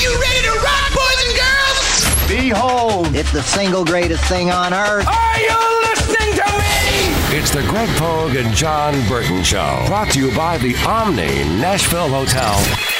you ready to rock, boys and girls? Behold, it's the single greatest thing on earth. Are you listening to me? It's the Greg Pogue and Jon Burton Show. Brought to you by the Omni Nashville Hotel.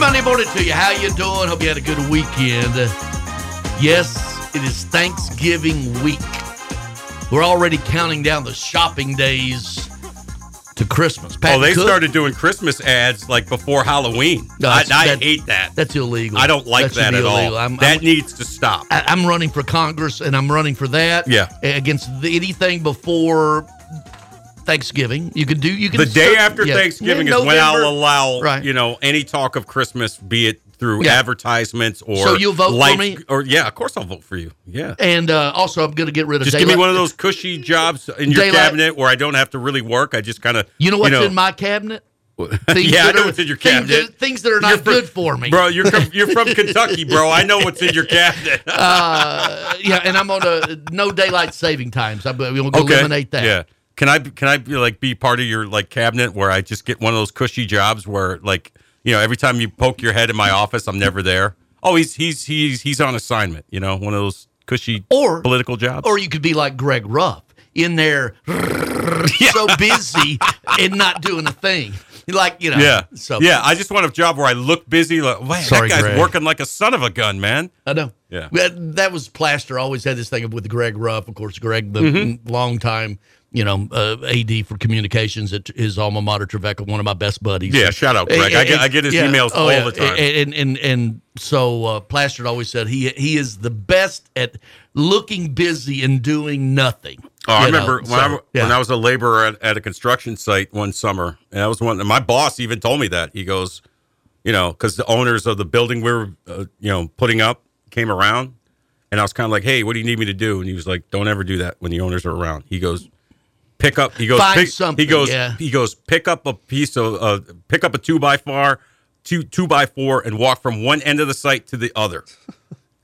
Monday morning to you. How you doing? Hope you had a good weekend. Yes, it is Thanksgiving week. We're already counting down the shopping days to Christmas. Pat Oh, they Cook- started doing Christmas ads like before Halloween. No, I, I that- hate that. That's illegal. I don't like That that at all. I'm- that I'm- needs to stop. I, I'm running for Congress, and I'm running for that. Yeah. against the, anything before Thanksgiving. You can do. You can the day start- after yeah. Thanksgiving is when I'll allow Right. you know any talk of Christmas, be it through Yeah. advertisements or So you'll vote for me? or yeah, of course I'll vote for you. Yeah. And uh, also, I'm going to get rid of. Just give me one of those cushy jobs in your Daylight- cabinet where I don't have to really work. I just kind of You know what's in my cabinet? Things yeah, I know are- what's in your things cabinet. that- things that are not from- good for me. bro. You're from, you're from Kentucky, bro. I know what's in your cabinet. Uh, yeah, and I'm on a no daylight saving times. I'm to okay. eliminate that. Yeah. Can I can I be like be part of your like cabinet where I just get one of those cushy jobs where like you know every time you poke your head in my office I'm never there. Oh, he's he's he's he's on assignment. You know, one of those cushy Or- political jobs. Or you could be like Greg Ruff in there, so busy and not doing a thing. Like you know. yeah, So yeah. I just want a job where I look busy. Like, Sorry, that guy's Greg. working like a son of a gun, man. I know. Yeah. That, that was Plaster always had this thing with Greg Ruff. Of course, Greg, the Mm-hmm. long time, you know, uh, AD for communications at his alma mater, Trevecca, one of my best buddies. Yeah, shout out, Greg. I get- I get his emails all the time. oh, And and and so uh, Plaster always said he he is the best at looking busy and doing nothing. Oh, I You know, remember when, so, I, yeah. when I was a laborer at, at a construction site one summer, and I was one. And my boss even told me that he goes, you know, because the owners of the building we were, uh, you know, putting up came around, and I was kind of like, "Hey, what do you need me to do?" And he was like, "Don't ever do that when the owners are around." He goes, "Pick up." He goes, Find pick, something, He goes, yeah. he goes, pick up a piece of, uh, pick up a two by four, two two by four, and walk from one end of the site to the other.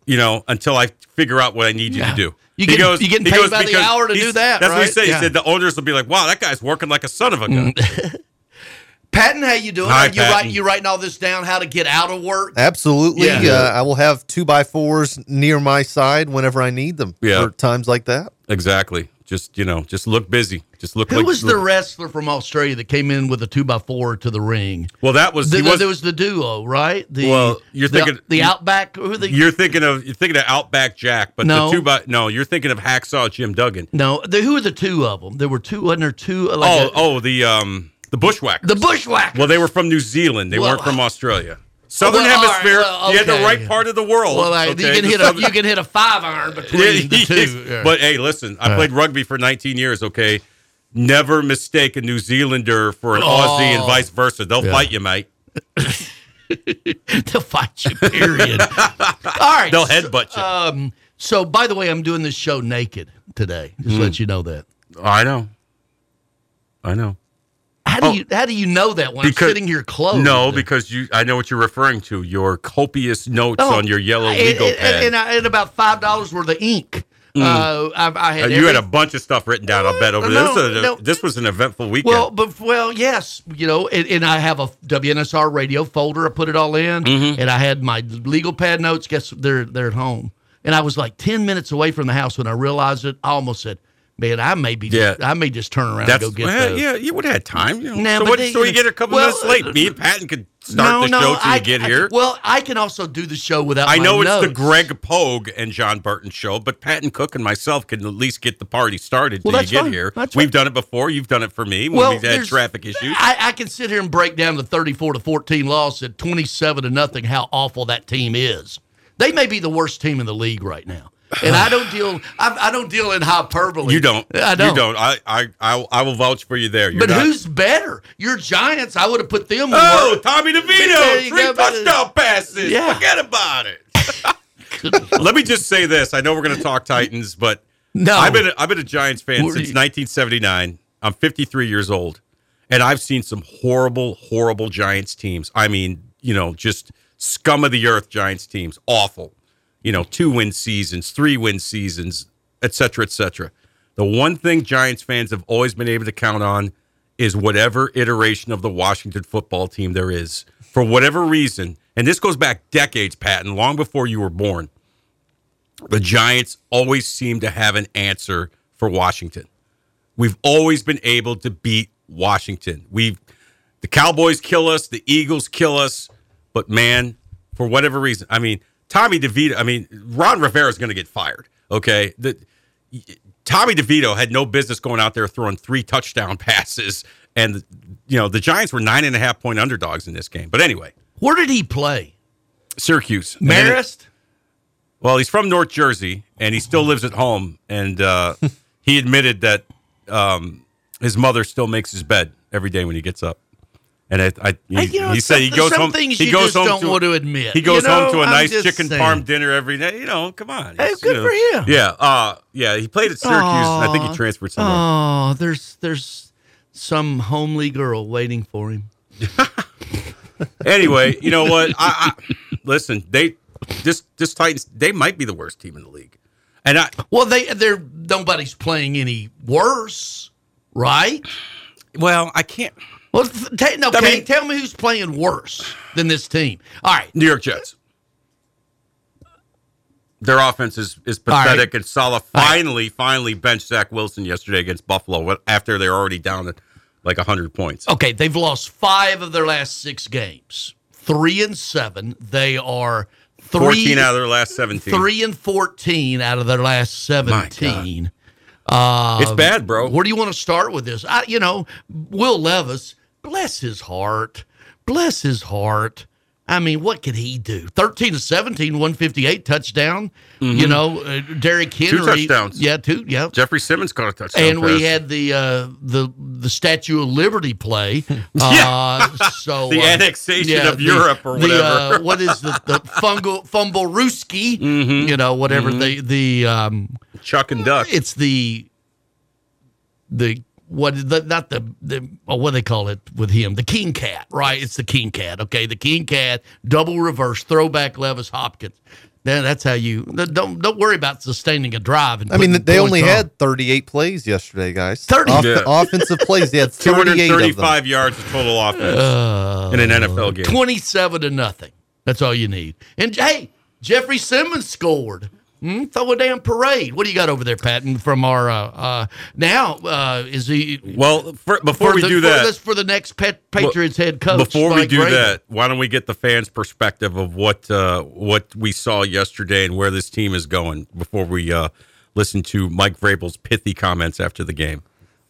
You know, until I figure out what I need you Yeah. to do. You He get- you getting he paid by the hour to do that, That's what he right? said. He said the owners will be like, "Wow, that guy's working like a son of a gun." Patton, how you doing? Hi, Are you Patton. writing you writing all this down? How to get out of work? Absolutely. Yeah. Uh, I will have two by fours near my side whenever I need them Yeah. for times like that. exactly. Just you know, just look busy. Just look Who like. was the wrestler from Australia that came in with a two by four to the ring? well, that was. The, was there was the duo, right? The, Well, you're the- thinking- the, Outback. Who the, you're thinking of you're thinking of Outback Jack, but No. the two by no, you're thinking of Hacksaw Jim Duggan. no, the, who are the two of them? There were two. Wasn't there two? Like oh, a- oh, the um, the Bushwhackers. the Bushwhackers. well, they were from New Zealand. They Well, weren't from Australia. Southern well, all right, Hemisphere. well, You had the right part of the world. Well, okay? you can hit a you can hit a five iron between the two. Yeah. But hey, listen, I played rugby for 19 years. Okay, never mistake a New Zealander for an Aussie and Oh. vice versa. They'll Yeah. fight you, mate. They'll fight you. Period. All right. They'll headbutt you. Um. So, by the way, I'm doing this show naked today. Just Mm. let you know that. I know. I know. How do you How do you know that when I'm sitting here? Oh. No, because you. I know what you're referring to. Your copious notes Oh, on your yellow legal and, pad. and, and, I, and about five dollars worth of ink. Uh, I, I had Uh, you had a bunch of stuff written down. I bet over No. This, was a- no. this was an eventful weekend. Well, but well, yes, you know, and, and I have a WNSR radio folder. I put it all in, Mm-hmm. and I had my legal pad notes. Guess they're they're at home, and I was like ten minutes away from the house when I realized it. I almost said, "Man, I may be, Yeah. I may just turn around That's and go get well, those." yeah. You would have had time. You know. Nah, so, what, they- so you get a couple well, minutes late. Uh, me and Patton could start no, the no, show till I, you get I- here. well, I can also do the show without. I know it's the. Greg Pogue and Jon Burton show, but Patton Cook and myself can at least get the party started Well, till you get fine. here. That's We've fine. done it before. You've done it for me when Well, we've had traffic issues. I, I can sit here and break down the 34 to 14 loss at 27 to nothing how awful that team is. They may be the worst team in the league right now. And I don't deal. I, I don't deal in hyperbole. You don't. I don't. You don't. I, I, I, I will vouch for you there. You're But not- who's better? Your Giants. I would have put them. Oh, more. Tommy DeVito, three touchdown passes. Yeah. Forget about it. Let me just say this. I know we're going to talk Titans, but No. I've been a, I've been a Giants fan since 1979. I'm 53 years old, and I've seen some horrible, horrible Giants teams. I mean, you know, just scum of the earth Giants teams. Awful. You know, two win seasons, three win seasons, et cetera, et cetera. The one thing Giants fans have always been able to count on is whatever iteration of the Washington football team there is. For whatever reason, and this goes back decades, Patton, long before you were born, the Giants always seem to have an answer for Washington. We've always been able to beat Washington. We've the Cowboys kill us, the Eagles kill us, but man, for whatever reason, I mean, Tommy DeVito, I mean, Ron Rivera is going to get fired. Okay, the Tommy DeVito had no business going out there throwing three touchdown passes, and you know the Giants were nine and a half point underdogs in this game. But anyway, Where did he play? Syracuse, Marist. well, he's from North Jersey and he still lives at home. And uh, he admitted that um, his mother still makes his bed every day when he gets up. And I, I he, you know, he said he goes home. he goes home don't to, want to admit, He goes you know? home to a I'm nice chicken saying. parm dinner every day. You know, come on. Hey, It's, good you for him. Yeah, uh, yeah. He played at Syracuse. and I think he transferred somewhere. Oh, there's there's some homely girl waiting for him. Anyway, you know what? I, I listen. They this this Titans. They might be the worst team in the league. And I Well, they they're nobody's playing any worse, right? well, I can't. Well, ta- no, I okay, mean- tell me who's playing worse than this team. All right, New York Jets. Their offense is, is All right. pathetic, and Saleh finally, finally benched Zach Wilson yesterday against Buffalo after they're already down at like 100 points. okay, they've lost five of their last six games, three and seven. They are three 14 out of their last 17. three and fourteen out of their last seventeen. Uh, It's bad, bro. Where do you want to start with this? I, you know, Will Levis, bless his heart, bless his heart. I mean, what could he do? 13 to 17, 158 touchdown. You know, uh, Derrick Henry. Mm-hmm. touchdowns. Yeah, two. Yeah. Jeffery Simmons caught a touchdown. and we had the uh, the the Statue of Liberty play. Yeah. Uh, so The uh, annexation of Europe or The, uh, whatever. Mm-hmm. what is the the fungal fumble Ruski? You know, whatever the the um, Chuck and Duck. it's the the what the not the the oh, what do they call it with him the king cat right it's the king cat okay the king cat double reverse throwback Levis Hopkins then that's how you don't don't worry about sustaining a drive and I mean, they only on. had 38 plays yesterday, guys. 30? Off- Yeah. offensive plays. They had 38 of them. 235 yards of total offense uh, in an NFL game. 27 to nothing that's all you need and hey Jeffery Simmons scored Hmm? Throw a damn parade. What do you got over there, Patton? From our uh, uh, now uh, is he? Well, for, before for we the, do for that, this for the next Pet Patriots head coach. Before we do Vrabel. that, why don't we get the fans' perspective of what uh, what we saw yesterday and where this team is going before we uh, listen to Mike Vrabel's pithy comments after the game?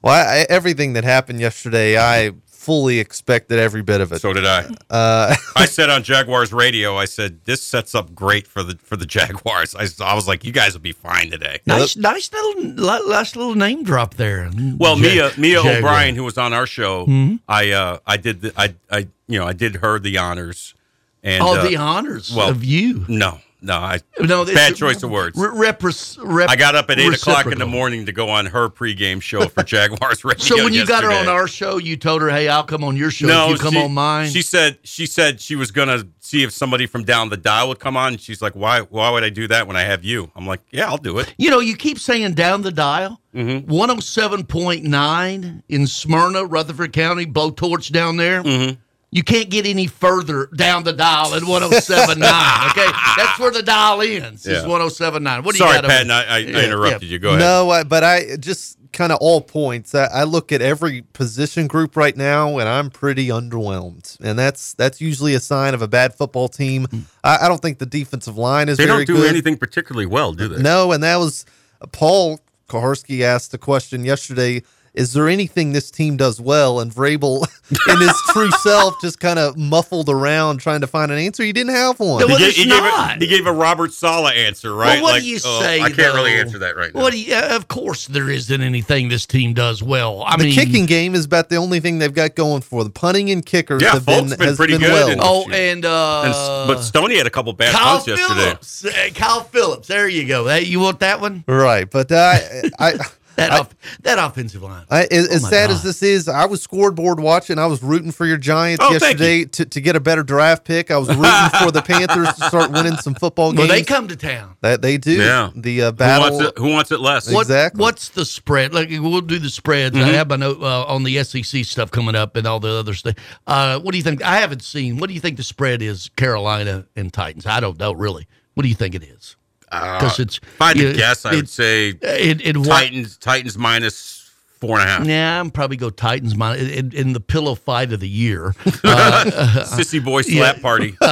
Well, I, I- everything that happened yesterday, I fully expected every bit of it. So did I. Uh, I said on Jaguars radio, I said this sets up great for the for the Jaguars. I, I was like, you guys will be fine today. Nice, nice little, li- nice little name drop there. Well, Ja- Mia Mia Jaguar. O'Brien, who was on our show, Mm-hmm. I uh, I did the, I I you know I did her the honors. And all uh, the honors well, of you. No, no, I No, it's- bad choice of words. Repres- rep- I got up at eight o'clock in the morning to go on her pregame show for Jaguars radio. So when you got her on our show, you told her, "Hey, I'll come on your show. no, if you come she, on mine." She said she said she was gonna see if somebody from down the dial would come on. She's like, "Why? Why would I do that when I have you?" I'm like, "Yeah, I'll do it." You know, you keep saying down the dial. Mm-hmm. 107.9 in Smyrna, Rutherford County, blowtorch down there. Mm-hmm. You can't get any further down the dial at 107.9. okay, that's where the dial ends. Is Yeah. 107.9. What do Sorry, you got? Pat, over- I, I, Yeah, I interrupted yeah. you. Go ahead. no, I, but I just kind of all points. I, I look at every position group right now, and I'm pretty underwhelmed. And that's that's usually a sign of a bad football team. Hmm. I, I don't think the defensive line is they very don't do good. anything particularly well, do they? No, and that was uh, Paul Kuharsky asked the question yesterday. Is there anything this team does well? And Vrabel, in his true self, just kind of muffled around trying to find an answer. He didn't have one. No, Well, he, gave, he, gave a, he gave a Robert Saleh answer, right? Well, what Like, do you oh, say? I can't really answer that right now. What do you, uh, of course, there isn't anything this team does well. I the mean, kicking game is about the only thing they've got going for them. Punting and kickers Yeah, have been, Folk's been has pretty been good well. Oh, and uh, And but Stoney had a couple bad Kyle punts yesterday. Phillips. Uh, Kyle Phillips. There you go. Hey, you want that one? right, but uh, I. That I- off, that offensive line. I, as, as Oh my sad God. as this is, I was scoreboard watching. I was rooting for your Giants Oh, thank yesterday to, to get a better draft pick. I was rooting for the Panthers to start winning some football games. well, games. they come to town. that they do. Yeah. The uh, Who battle. wants it? Who wants it less? What, Exactly. What's the spread? Like we'll do the spreads. Mm-hmm. I have my note uh, on the SEC stuff coming up and all the other stuff. Uh, what do you think? I haven't seen. What do you think the spread is? Carolina and Titans. I don't know really. What do you think it is? Because it's if I had to yeah, guess, I would it- say it, it what- Titans. Titans minus four and a half. Yeah, I'm probably go Titans in, in the pillow fight of the year. Uh, Sissy boy slap party.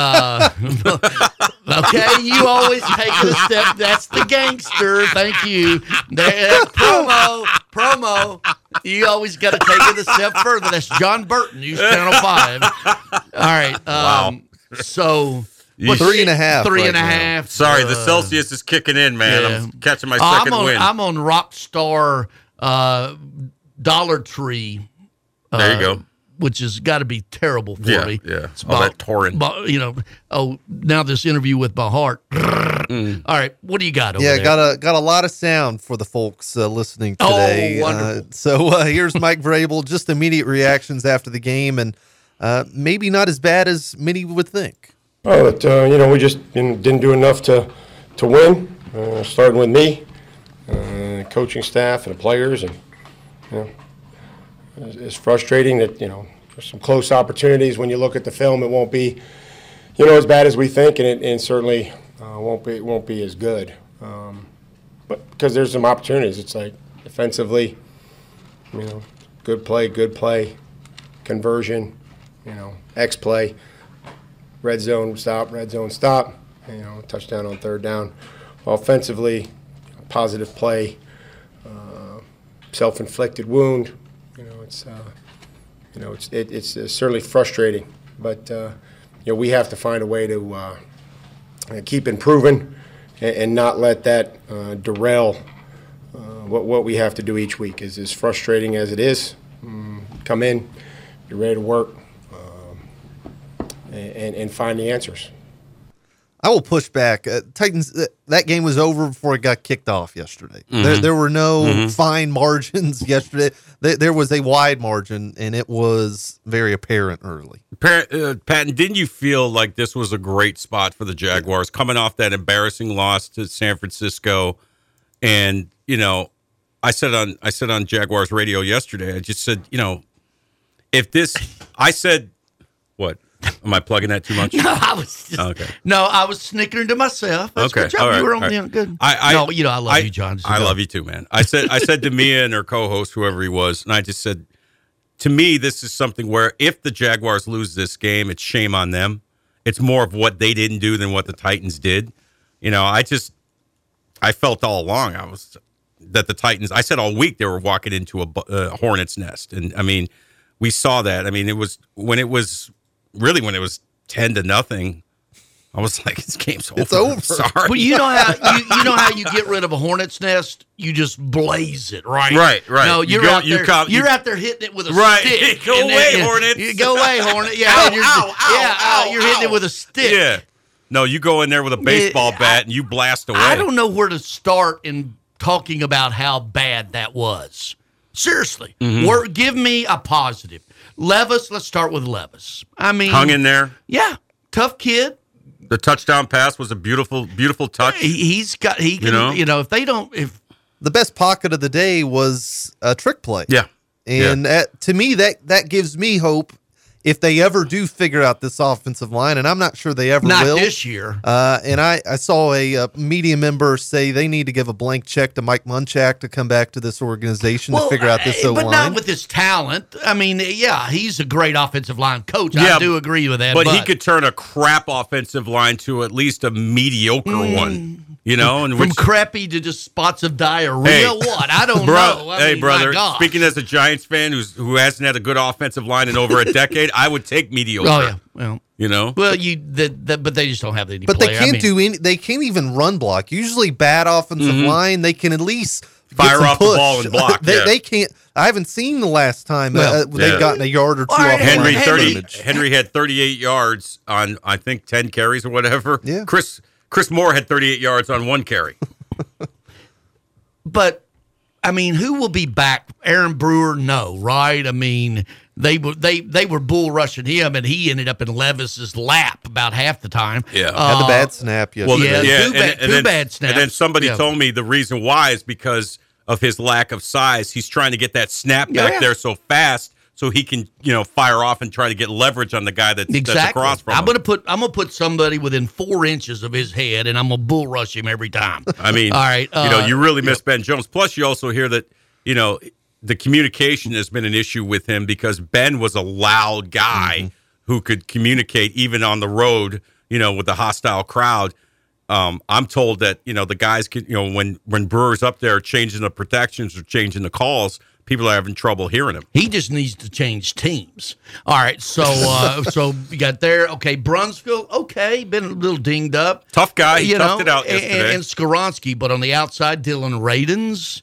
Okay, you always take it a step. That's the gangster. Thank you. That promo, promo. You always got to take it a step further. That's Jon Burton. Use Channel Five. All right. Um, So Yeesh. Three and a half three right and a half. Sorry, the uh, Celsius is kicking in, man. yeah. I'm catching my I'm 2nd on, win. I'm on Rockstar uh, Dollar Tree. there you uh, go. Which has got to be terrible for Yeah, me. yeah. It's All that taurine. bo- You know. Oh, now this interview with my heart. Mm. All right, what do you got over yeah, there? got a got a lot of sound for the folks uh, listening Oh, today. wonderful. Uh, so uh, here's Mike Vrabel. Just immediate reactions after the game, and uh, maybe not as bad as many would think. Oh, but, uh, you know, we just didn't, do enough to, to win, uh, starting with me, uh, coaching staff and the players. And, you know, it's, frustrating that, you know, there's some close opportunities. When you look at the film, it won't be, you know, as bad as we think, and it and certainly uh, won't be won't be as good. Um, but because there's some opportunities, it's like defensively, you know, good play, good play, conversion, you know, X play red zone stop, red zone stop, you know, touchdown on third down. Offensively, positive play, uh, self-inflicted wound. You know, it's uh, you know it's it, it's certainly frustrating, but uh, you know we have to find a way to uh, keep improving and, and not let that uh, derail uh, what what we have to do each week. Is as frustrating as it is, mm, come in, be ready to work and, and find the answers. I will push back. Uh, Titans. That, that game was over before it got kicked off yesterday. Mm-hmm. There, there were no fine margins yesterday. There, there was a wide margin, and it was very apparent early. Pat, uh, Patton, didn't you feel like this was a great spot for the Jaguars coming off that embarrassing loss to San Francisco? And you know, I said on I said on Jaguars radio yesterday. I just said, you know, if this, I said, what? Am I plugging that too much? No, I was just, Okay. no, I was snickering to myself. That's Okay, good job. right, you were on right. good. I, I no, you know, I love you, Jon. I love you too, man. I said I said to Mia and her co-host, whoever he was, and I just said, to me, this is something where if the Jaguars lose this game, it's shame on them. It's more of what they didn't do than what the Titans did. You know, I just I felt all along I was that the Titans. I said all week they were walking into a uh, hornet's nest, and I mean, we saw that. I mean, it was when it was really when it was ten to nothing. I was like, this game's over. It's over. Sorry. Well, you know how you, you know how you get rid of a hornet's nest? You just blaze it, right? Right, right. No, You you're go- out you there. come- you're you- out there hitting it with a Right. stick. Go and then away, you- hornets. You go away, hornet. Yeah, Ow, you're, ow, ow, yeah, ow, uh, you're hitting ow. it with a stick. Yeah. No, you go in there with a baseball I- bat and you blast away. I don't know where to start in talking about how bad that was. Seriously, Mm-hmm. Where- give me a positive. Levis, let's start with Levis. I mean, Hung in there. yeah, tough kid. The touchdown pass was a beautiful, beautiful touch. He, he's got he can you know? you know? if they don't if The best pocket of the day was a trick play. Yeah. And that, to me, that that gives me hope if they ever do figure out this offensive line, and I'm not sure they ever not will. this year. Uh, and I, I saw a, uh media member say they need to give a blank check to Mike Munchak to come back to this organization to figure out this uh, O but line. not with his talent. I mean, yeah, he's a great offensive line coach. Yeah, I do agree with that. but, he could turn a crap offensive line to at least a mediocre Mm. one. You know, and From which, crappy to just spots of diarrhea. Hey. what? I don't Bro- know. I hey, mean, brother. Speaking as a Giants fan who's who hasn't had a good offensive line in over a decade, I would take mediocre. Oh yeah. Well, You know, well, you that, that, but they just don't have any. But they player. I can't mean, do any. They can't even run block. Usually, bad offensive line, they can at least Mm-hmm. Fire some off the push. ball and block, they, yeah. they can't. I haven't seen the last time Well, uh, they've yeah. gotten a yard or two All right, off Henry line thirty. Henry had thirty eight yards on I think ten carries or whatever. Yeah. Chris Chris Moore had thirty eight yards on one carry. but I mean, who will be back? Aaron Brewer, no, right? I mean, they were they they were bull rushing him, and he ended up in Levis's lap about half the time. Yeah. Had the Uh, bad snap Well, yesterday. Yeah, two bad- two then, bad snaps. And then somebody Yeah. told me the reason why is because of his lack of size. He's trying to get that snap Yeah, back yeah. there so fast so he can, you know, fire off and try to get leverage on the guy that's, that's across from I'm him. gonna put I'm gonna put somebody within four inches of his head, and I'm gonna bull rush him every time. I mean, all right, you know, uh, you really miss Ben Jones. Plus, you also hear that, you know, the communication has been an issue with him because Ben was a loud guy Mm-hmm. who could communicate even on the road, you know, with the hostile crowd. Um, I'm told that you know the guys can, you know, when when Brewer's up there changing the protections or changing the calls, people are having trouble hearing him. He just needs to change teams. All right, so uh, so you got there. Okay, Brunskill. Okay, been a little dinged up. Tough guy. He you toughed know, it out and, yesterday. and Skoronski, but on the outside, Dillon Radunz.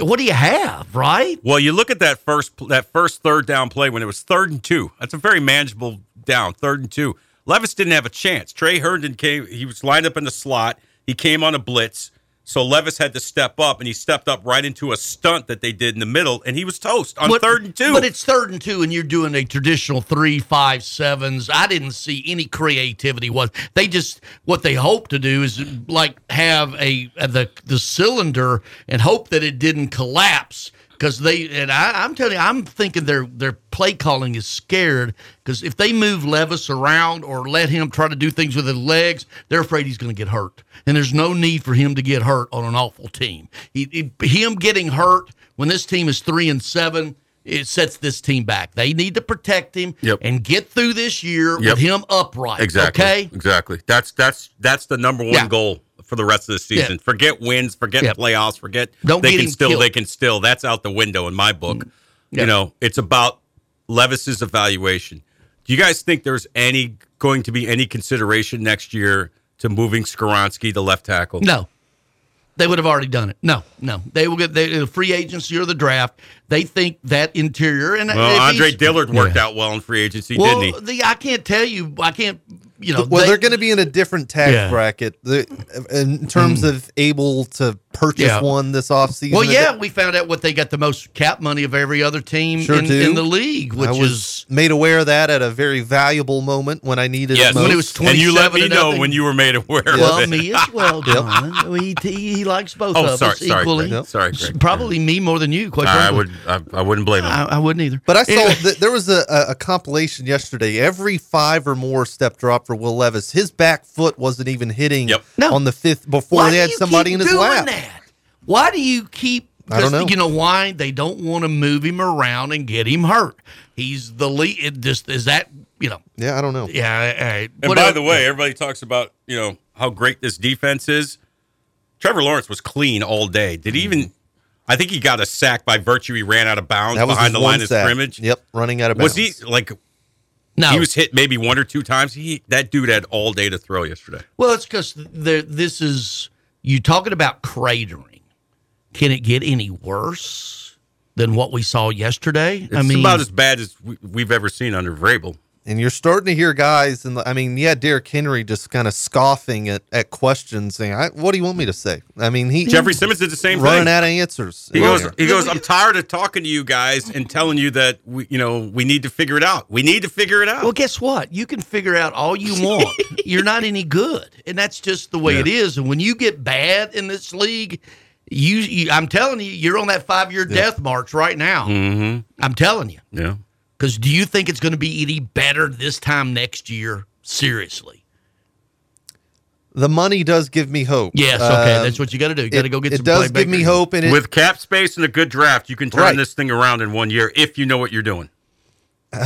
What do you have, right? Well, you look at that first that first third down play when it was third and two. That's a very manageable down, third and two. Levis didn't have a chance. Tre Herndon came. He was lined up in the slot. He came on a blitz. So Levis had to step up, and he stepped up right into a stunt that they did in the middle, and he was toast on But- third and two. But it's third and two, and you're doing a traditional three, five, sevens. I didn't see any creativity. Was they just what they hope to do is like have a, a the the cylinder and hope that it didn't collapse because they and I, I'm telling you, I'm thinking their their play calling is scared because if they move Levis around or let him try to do things with his legs, they're afraid he's going to get hurt, and there's no need for him to get hurt on an awful team. He, he- him getting hurt when this team is three and seven it sets this team back. They need to protect him Yep. and get through this year Yep. with him upright. exactly, Okay. exactly. That's that's that's the number one Yeah. goal for the rest of the season. Yeah. Forget wins, forget Yep. playoffs, forget Don't they can still killed. they can still. That's out the window in my book. Mm. Yeah. You know, it's about Levis's evaluation. Do you guys think there's any going to be any consideration next year to moving Skoronski to left tackle? No. They would have already done it. No, no. They will get they, the free agency or the draft. They think that interior and Well, Andre Dillard worked Yeah. out well in free agency, Well, didn't he? the, I can't tell you. I can't. You know. well, they- they, are going to be in a different tax Yeah. bracket the, in terms mm. of able to purchase Yeah. one this offseason. Well, yeah, we found out what they got the most cap money of every other team Sure in, in the league, which I was is made aware of that at a very valuable moment when I needed Yes, it most. When it was and you let 27 me know nothing. when you were made aware well, of it. Well, me as well, Jon. he, he, he likes both Oh, of sorry, us sorry, equally. Greg. Sorry, Greg. Probably me more than you, quite I frankly. would, I, I wouldn't blame him. I, I wouldn't either. But I saw that there was a, a, a compilation yesterday. Every five or more step drop for Will Levis, his back foot wasn't even hitting Yep. No. on the fifth before Why they had somebody in his doing lap. That? Why do you keep? I don't 'cause know. You know why they don't want to move him around and get him hurt. He's the lead. It just is that you know. Yeah, I don't know. Yeah. All right. And by else- the way, everybody talks about you know how great this defense is. Trevor Lawrence was clean all day. Did he even? Mm-hmm. I think he got a sack by virtue he ran out of bounds behind the line one of scrimmage. Yep, running out of bounds. Was he like no, he was hit maybe one or two times? He that dude had all day to throw yesterday. Well, it's because this is you talking about cratering. Can it get any worse than what we saw yesterday? It's I mean, about as bad as we, we've ever seen under Vrabel. And you're starting to hear guys, and I mean, yeah, Derrick Henry just kind of scoffing at, at questions, saying, I, "What do you want me to say?" I mean, he Jeffery Simmons did the same running thing. out of answers. He Well, goes, he goes, I'm tired of talking to you guys and telling you that we, you know, we need to figure it out. We need to figure it out. Well, guess what? You can figure out all you want. You're not any good, and that's just the way it is. And when you get bad in this league, you, you I'm telling you, you're on that five year death march right now. Mm-hmm. I'm telling you. Yeah. Because do you think it's going to be any better this time next year? Seriously? the money does give me hope. Yes. Okay. Um, that's what you got to do. You got to go get it some does give me hope, and it, With cap space and a good draft, you can turn Right. this thing around in one year if you know what you're doing.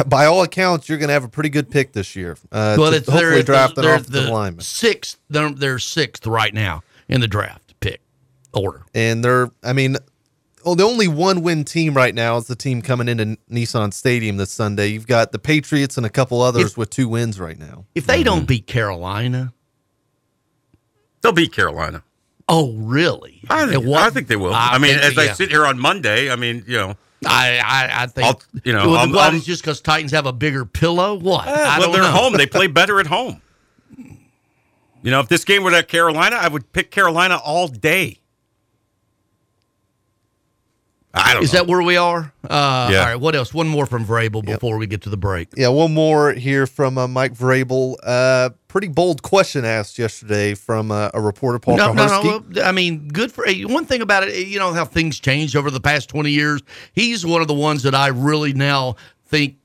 by all accounts, you're going to have a pretty good pick this year. Uh, Well, to it's hopefully they're, draft an they're offensive the lineman. sixth. They're, they're sixth right now. in the draft pick order. and they're I mean, oh, the only one win team right now is the team coming into Nissan Stadium this Sunday. You've got the Patriots and a couple others If- with two wins right now. If they don't mhm. beat Carolina, They'll beat Carolina. oh really? I think, what- I think they will. I, mean, think- as I yeah. sit here on Monday, I mean, you know, I I, I think I'll- you know, Well, I'm- what, I'm- it's just because Titans have a bigger pillow. What? Eh, I well, don't they're know. home. They play better at home. You know, if this game were at Carolina, I would pick Carolina all day. I don't Is know. that where we are? Uh, Yeah. All right. What else? One more from Vrabel before we get to the break. Yeah, one more here from uh, Mike Vrabel. Uh, pretty bold question asked yesterday from uh, a reporter, Paul No, no, Kuharsky. no. I mean, good for one thing about it. You know how things changed over the past twenty years. He's one of the ones that I really now think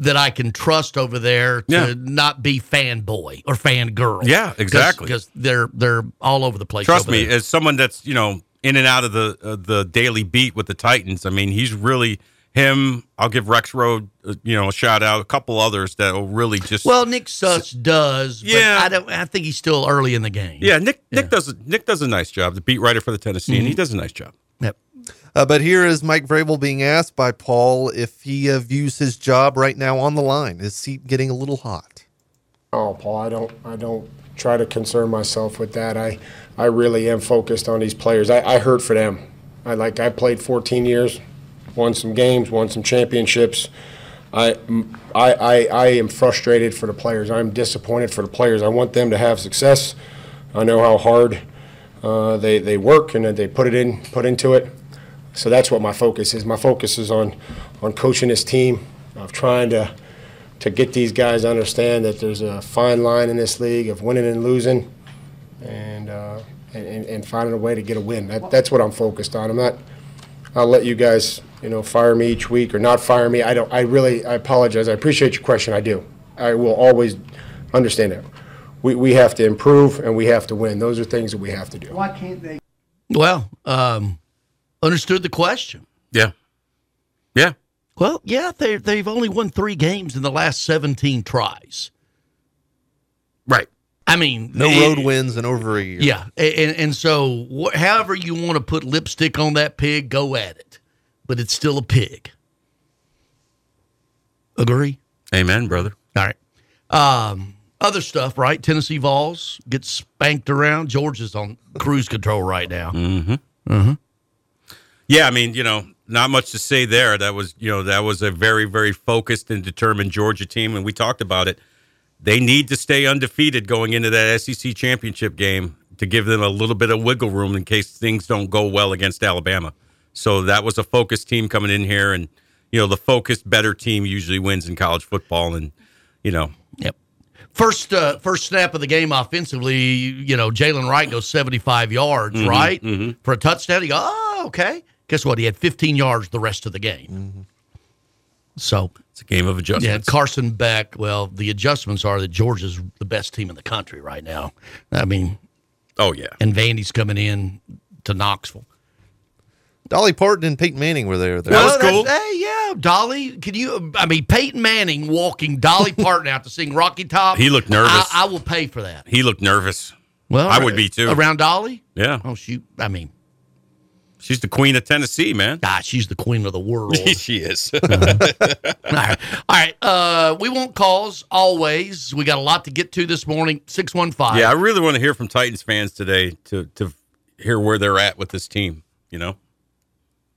that I can trust over there to Yeah. not be fanboy or fangirl. Yeah, exactly. Because they're they're all over the place. Trust me, there. as someone that's you know in and out of the uh, the daily beat with the Titans, I mean, he's really him. I'll give Rex Road, uh, you know, a shout out. A couple others that will really just Well, Nick Suss does. But Yeah. I don't. I think he's still early in the game. yeah. Nick Nick does a, Nick does a nice job. The beat writer for the Tennessee, and he does a nice job. Yep. Uh, but here is Mike Vrabel being asked by Paul if he uh, views his job right now on the line. Is seat getting a little hot? Oh, Paul, I don't, I don't try to concern myself with that. I, I really am focused on these players. I, I hurt for them. I like, I played 14 years, won some games, won some championships. I, I, I, I am frustrated for the players. I'm disappointed for the players. I want them to have success. I know how hard uh, they, they work and they put it in, put into it. So that's what my focus is. My focus is on, on coaching this team, of trying to, to get these guys to understand that there's a fine line in this league of winning and losing, and uh, and, and finding a way to get a win. That, that's what I'm focused on. I'm not. I'll let you guys, you know, fire me each week or not fire me. I don't. I really. I apologize. I appreciate your question. I do. I will always understand that. We, we have to improve and we have to win. Those are things that we have to do. Why can't they? Well, um, understood the question. Yeah, yeah. Well, yeah, they they've only won three games in the last seventeen tries. Right. I mean, No it- road wins in over a year. Yeah, and and so wh- however you want to put lipstick on that pig, go at it, but it's still a pig. Agree? Amen, brother. All right. Um, other stuff, right? Tennessee Vols get spanked around. Georgia's on cruise control right now. Yeah, I mean, you know, not much to say there. That was, you know, that was a very, very focused and determined Georgia team, and we talked about it. They need to stay undefeated going into that SEC championship game to give them a little bit of wiggle room in case things don't go well against Alabama. So that was a focused team coming in here, and you know, the focused, better team usually wins in college football, and you know, Yep. First, uh, first snap of the game offensively, you know, Jaylen Wright goes 75 yards, right? For a touchdown. You go, oh, okay. Guess what? He had 15 yards the rest of the game. Mm-hmm. So, it's a game of adjustments. yeah. Carson Beck. Well, the adjustments are that Georgia's the best team in the country right now. I mean, oh yeah, and Vandy's coming in to Knoxville. Dolly Parton and Peyton Manning were there. there. That was cool. Hey, yeah, Dolly. Can you? I mean, Peyton Manning walking Dolly Parton out to sing Rocky Top. He looked nervous. I, I will pay for that. he looked nervous. Well, I would be, too. Around Dolly. Yeah, Oh shoot! I mean, she's the queen of Tennessee, man. God, she's the queen of the world. she is. All right, all right. Uh, we want calls always. We got a lot to get to this morning. Six one five. Yeah, I really want to hear from Titans fans today to to hear where they're at with this team. You know,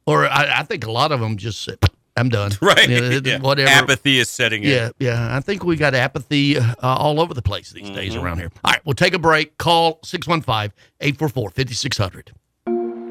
Or I, I think a lot of them just said, "I'm done." right? You know, Yeah. Whatever. Apathy is setting in. Yeah, yeah. I think we got apathy uh, all over the place these days around here. All right, we'll take a break. Call 615 844 5600.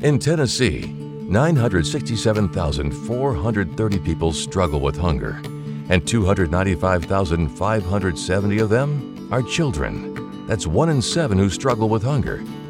In Tennessee, 967,430 people struggle with hunger, and 295,570 of them are children. That's one in seven who struggle with hunger,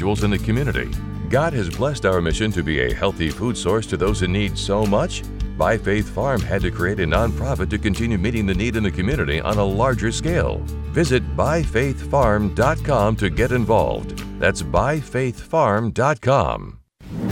in the community. God has blessed our mission to be a healthy food source to those in need so much. By Faith Farm had to create a nonprofit to continue meeting the need in the community on a larger scale. Visit byfaithfarm.com to get involved. That's byfaithfarm.com.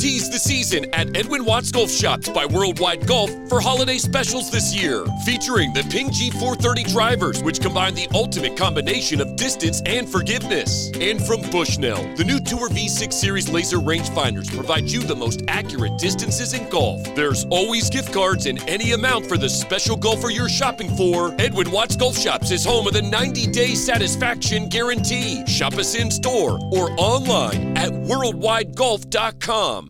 Tease the season at Edwin Watts Golf Shops by Worldwide Golf for holiday specials this year. Featuring the Ping G430 drivers, which combine the ultimate combination of distance and forgiveness. And from Bushnell, the new Tour V6 Series laser rangefinders provide you the most accurate distances in golf. There's always gift cards in any amount for the special golfer you're shopping for. Edwin Watts Golf Shops is home of the 90 day satisfaction guarantee. Shop us in store or online at worldwidegolf.com.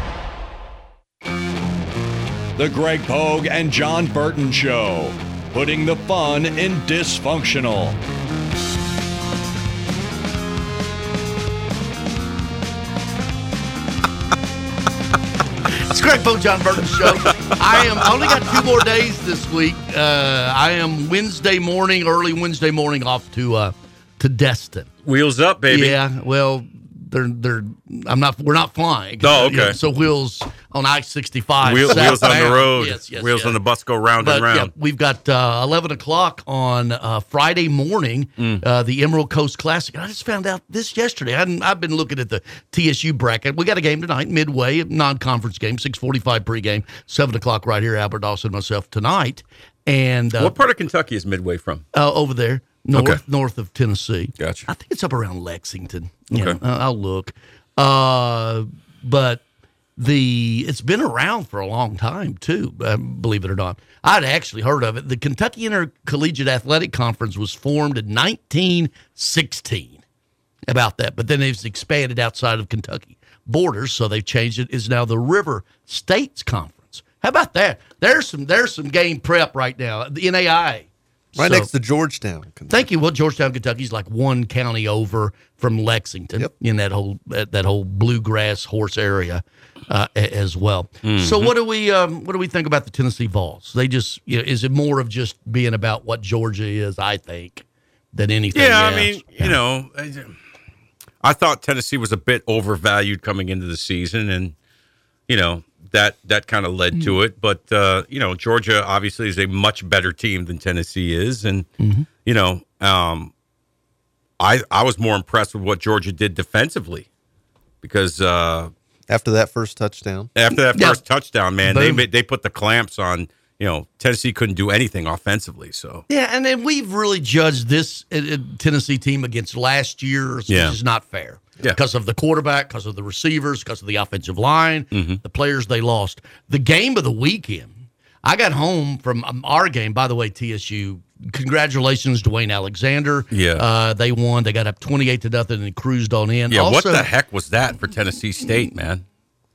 The Greg Pogue and Jon Burton Show, putting the fun in dysfunctional. It's Greg Pogue, Jon Burton Show. I am I only got two more days this week. Uh, I am Wednesday morning, early Wednesday morning, off to uh, to Destin. Wheels up, baby. Yeah, well, they're they're. I'm not. We're not flying. Oh, okay. Yeah, so wheels on I sixty five. Wheel, wheels on the road. Yes, yes. wheels yeah. on the bus go round But and round. yeah, we've got uh, 11 o'clock on uh, Friday morning, Mm. uh, the Emerald Coast Classic. And I just found out this yesterday. I I've been looking at the TSU bracket. We got a game tonight, midway, non-conference game, 645 pregame, 7 o'clock right here, Albert Dawson, myself tonight. And uh, what part of Kentucky is Midway from? uh, over there, north Okay. north of Tennessee. Gotcha. I think it's up around Lexington. You Okay. know, I'll look. Uh, but the it's been around for a long time too. Uh, believe it or not, I'd actually heard of it. The Kentucky Intercollegiate Athletic Conference was formed in 1916. About that, but then it's expanded outside of Kentucky borders, so they've changed it. Is now the River States Conference. How about that? There's some there's some game prep right now. The NAI Right So- next to Georgetown. Thank you. Well, Georgetown, Kentucky is like one county over from Lexington in that whole that, that whole bluegrass horse area uh, as well. So, Mhm. what do we um, what do we think about the Tennessee Vols? They just you know, is it more of just being about what Georgia is? I think than anything. Yeah, I else? mean, you know, I, I thought Tennessee was a bit overvalued coming into the season, and you know that that kind of led to it. But uh, you know, Georgia obviously is a much better team than Tennessee is, and you know, um, I I was more impressed with what Georgia did defensively because uh, after that first touchdown, after that Yeah. first touchdown, man, they Boom. ma- they put the clamps on. You know, Tennessee couldn't do anything offensively, so. Yeah, and then we've really judged this uh, uh, Tennessee team against last year's, Yeah. which is not fair. Yeah. because of the quarterback, because of the receivers, because of the offensive line, Mm-hmm. the players they lost. The game of the weekend. I got home from um, our game. By the way, TSU. Congratulations, Dwayne Alexander. Yeah. uh, they won. They got up twenty-eight to nothing and cruised on in. Yeah, what the heck was that for Tennessee State, man?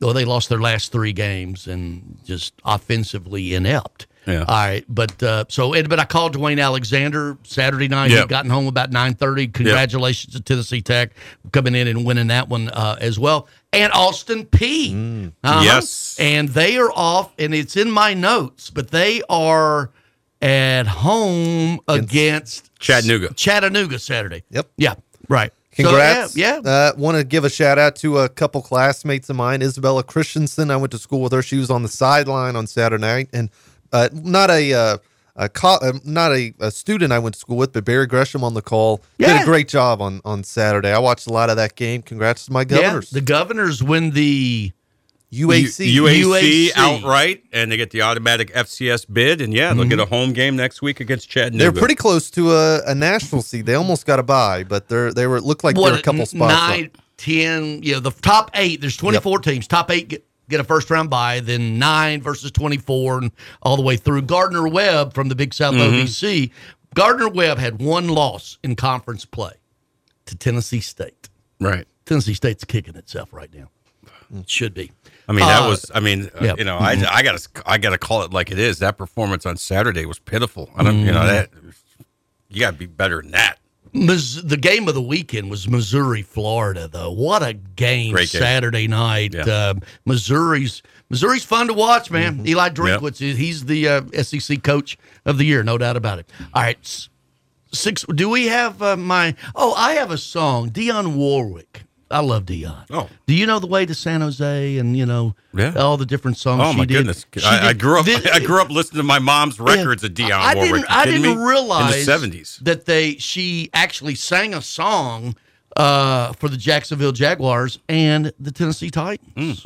well, they lost their last three games and just offensively inept. Yeah. All right, but uh, so and- but I called Dwayne Alexander Saturday night. Yep. He'd gotten home about nine thirty. Congratulations to Tennessee Tech coming in and winning that one uh, as well. And Austin Peay Uh-huh. Yes. and they are off, and it's in my notes, but they are at home against Chattanooga. Chattanooga Saturday. Yep. Yeah. Right. So, Congrats. yeah. yeah. Uh, Want to give a shout out to a couple classmates of mine, Isabella Christensen. I went to school with her. She was on the sideline on Saturday night, and uh, not a uh, a co- uh, not a, a student I went to school with, but Barry Gresham on the call did a great job on on Saturday. I watched a lot of that game. Congrats to my governors. Yeah, the governors win the UAC. U- UAC, UAC. outright, and they get the automatic FCS bid, and yeah, they'll get a home game next week against Chattanooga. They're pretty close to a, a national seed. They almost got a bye, but they're they were it looked like they were a couple n- spots. up. Nine, ten, you know, the top eight. There's 24 teams. Top eight get, get a first round bye. Then nine versus 24, and all the way through. Gardner Webb from the Big South Mhm. OVC. Gardner Webb had one loss in conference play to Tennessee State. Right. Tennessee State's kicking itself right now. It should be. I mean, that Uh, was. I mean, uh, yeah. you know, I I got to I got to call it like it is. That performance on Saturday was pitiful. I don't, you know, Mhm. that you got to be better than that. The game of the weekend was Missouri Florida though. What a game game. Saturday night. Yeah. Uh, Missouri's Missouri's fun to watch, man. Mm-hmm. Eli Drinkwitz, he's the uh, SEC coach of the year, no doubt about it. All right, six. Do we have uh, my? Oh, I have a song. Dionne Warwick. I love Dionne. Oh. Do you know the way to San Jose and you know Yeah. all the different songs? Oh she my did? goodness! I, I grew up. Thi- I grew up listening to my mom's records of Dionne I Warwick. didn't. I didn't me? realize in the seventies. that they she actually sang a song uh, for the Jacksonville Jaguars and the Tennessee Titans.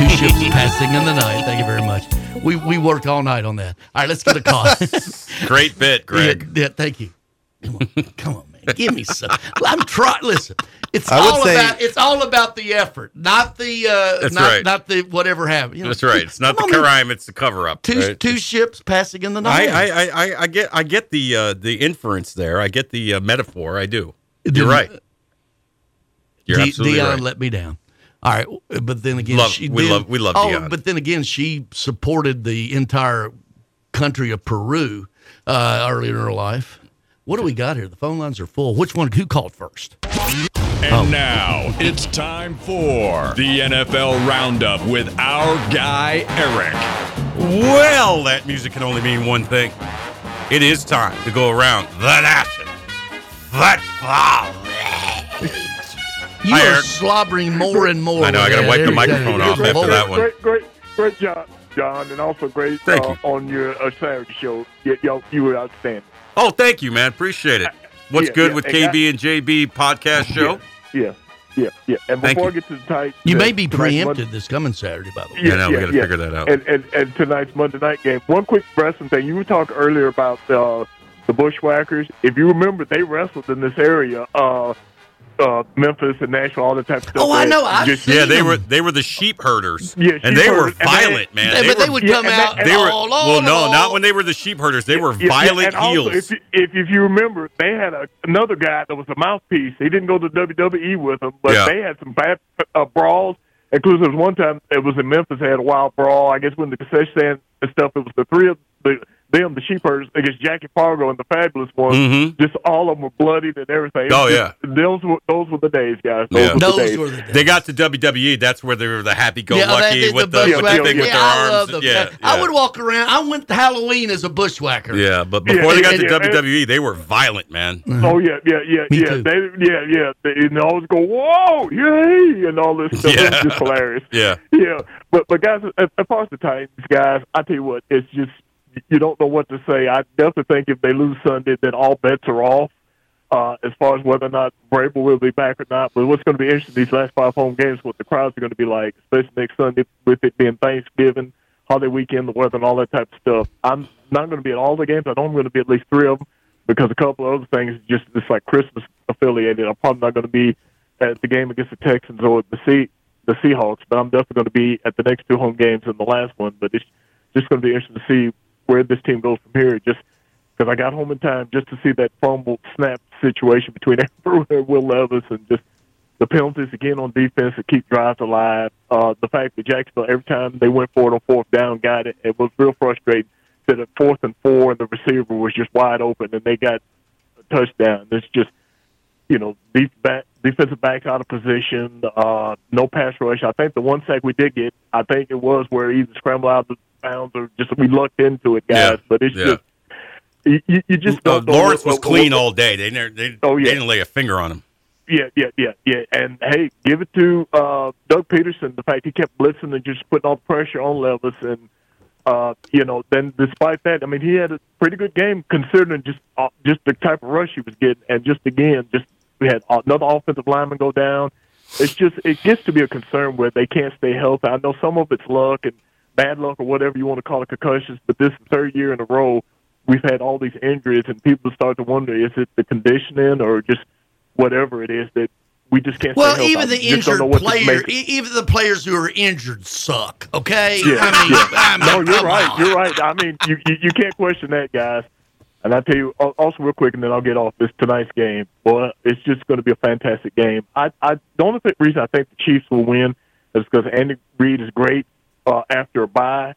Two ships passing in the night. Thank you very much. We we worked all night on that. All right, let's get a call. Great bit, Greg. Yeah, yeah, thank you. Come on, come on, man. Give me some. I'm trying. Listen, it's all say- about it's all about the effort, not the uh, That's not right. not the whatever happened. You know, That's right. It's not the on, crime; it's the cover up. Two right? two ships passing in the night. I, I, I, I get I get the uh, the inference there. I get the uh, metaphor. I do. You're right. You're De- absolutely Dionne right. let me down. All right, but then again, Love- she we then- love- we love Oh, Dionne. but then again, she supported the entire country of Peru uh, earlier in her life. What do we got here? The phone lines are full. Which one? Who called first? And Oh. now it's time for the NFL Roundup with our guy, Eric. Well, that music can only mean one thing. It is time to go around the National Football You Hi, are Eric. slobbering more and more. I know, I gotta wipe the microphone off after that one. Great, great, great job, Jon, and also great Thank uh, you. on your uh, Saturday show. You, you, you were outstanding. Oh, thank you, man. Appreciate it. What's Yeah, good yeah, with and KB and JB podcast show? Yeah, yeah, yeah. And Thank before you. I get to the tight, You may be preempted Monday- this coming Saturday, by the way. Yeah, no, we gotta figure that out. And, and and tonight's Monday night game. One quick wrestling thing. You were talking earlier about uh, the Bushwhackers. If you remember, they wrestled in this area. Uh, uh, Memphis and Nashville, all the type of stuff. Oh, I know. I've just- seen Yeah, they them. were they were the sheep herders. Yeah, and sheep they were herders, and they- violent, man. Yeah, but they were- would Yeah, come and out. they- They were all, well, all, no, all. not when they were the sheep herders. They were Yeah, yeah, violent and also, heels. if, you- if if you remember, they had a, another guy that was a mouthpiece. He didn't go to WWE with them, but Yeah. they had some bad uh, brawls. Inclusive, there was one time it was in Memphis. They had a wild brawl. I guess when the concession stand and stuff, it was the three of the them, the sheep herders, against Jackie Fargo and the Fabulous Ones. Mhm. Just all of them were bloodied and everything. Oh, was yeah. those were those were the days, guys. Those Yeah. were the days. were the days. They got to WWE. That's where they were the happy-go-lucky is with the, bushwhacker. with the thing with their I arms. love them. Yeah, I would walk around. I went to Halloween as a bushwhacker. Yeah, but Yeah, before they got yeah, to yeah. WWE, they were violent, man. Oh yeah, yeah, yeah, Me yeah. too. They, yeah, yeah. They, and they always go, "Whoa, yay!" and all this stuff. Yeah. It's just hilarious. Yeah. Yeah, but but guys, as, as far as the Titans, guys, I tell you what, it's just you don't know what to say. I definitely think if they lose Sunday, then all bets are off. Uh, as far as whether or not Vrabel will be back or not, but what's going to be interesting these last five home games, what the crowds are going to be like, especially next Sunday with it being Thanksgiving, holiday weekend, the weather, and all that type of stuff. I'm not going to be at all the games. I know I'm going to be at least three of them because a couple of other things just it's like Christmas affiliated. I'm probably not going to be at the game against the Texans or the sea the Seahawks, but I'm definitely going to be at the next two home games and the last one. But it's just going to be interesting to see where this team goes from here. Just because I got home in time just to see that fumble snap situation between and Will Levis and just the penalties again on defense to keep drives alive. Uh, the fact that Jacksonville every time they went for it on fourth down got it. It was real frustrating that at fourth and four and the receiver was just wide open and they got a touchdown. It's just you know def- back, defensive back out of position, uh, no pass rush. I think the one sack we did get, I think it was where he either scramble out the bounds or just we lucked into it, guys. Yeah. But it's Yeah. just you, you just Uh, don't know Lawrence was what- clean all day. They never, they, Oh, yeah. they didn't lay a finger on him. Yeah, yeah, yeah, yeah. And hey, give it to uh, Doug Pederson. The fact he kept blitzing and just putting all the pressure on Levis, and uh, you know, then despite that, I mean, he had a pretty good game considering just uh, just the type of rush he was getting, and just again, just we had another offensive lineman go down. It's just it gets to be a concern where they can't stay healthy. I know some of it's luck and bad luck or whatever you want to call it, concussions, but this third year in a row we've had all these injuries, and people start to wonder: is it the conditioning or just whatever it is that we just can't. Well, stay healthy. even the I just don't injured player, even the players who are injured suck. Okay, Yeah, I mean, yeah. I mean, no, you're right. on. You're right. I mean, you, you you can't question that, guys. And I tell you also real quick, and then I'll get off this tonight's game. Well, it's just going to be a fantastic game. I, I the only reason I think the Chiefs will win is because Andy Reid is great uh, after a bye.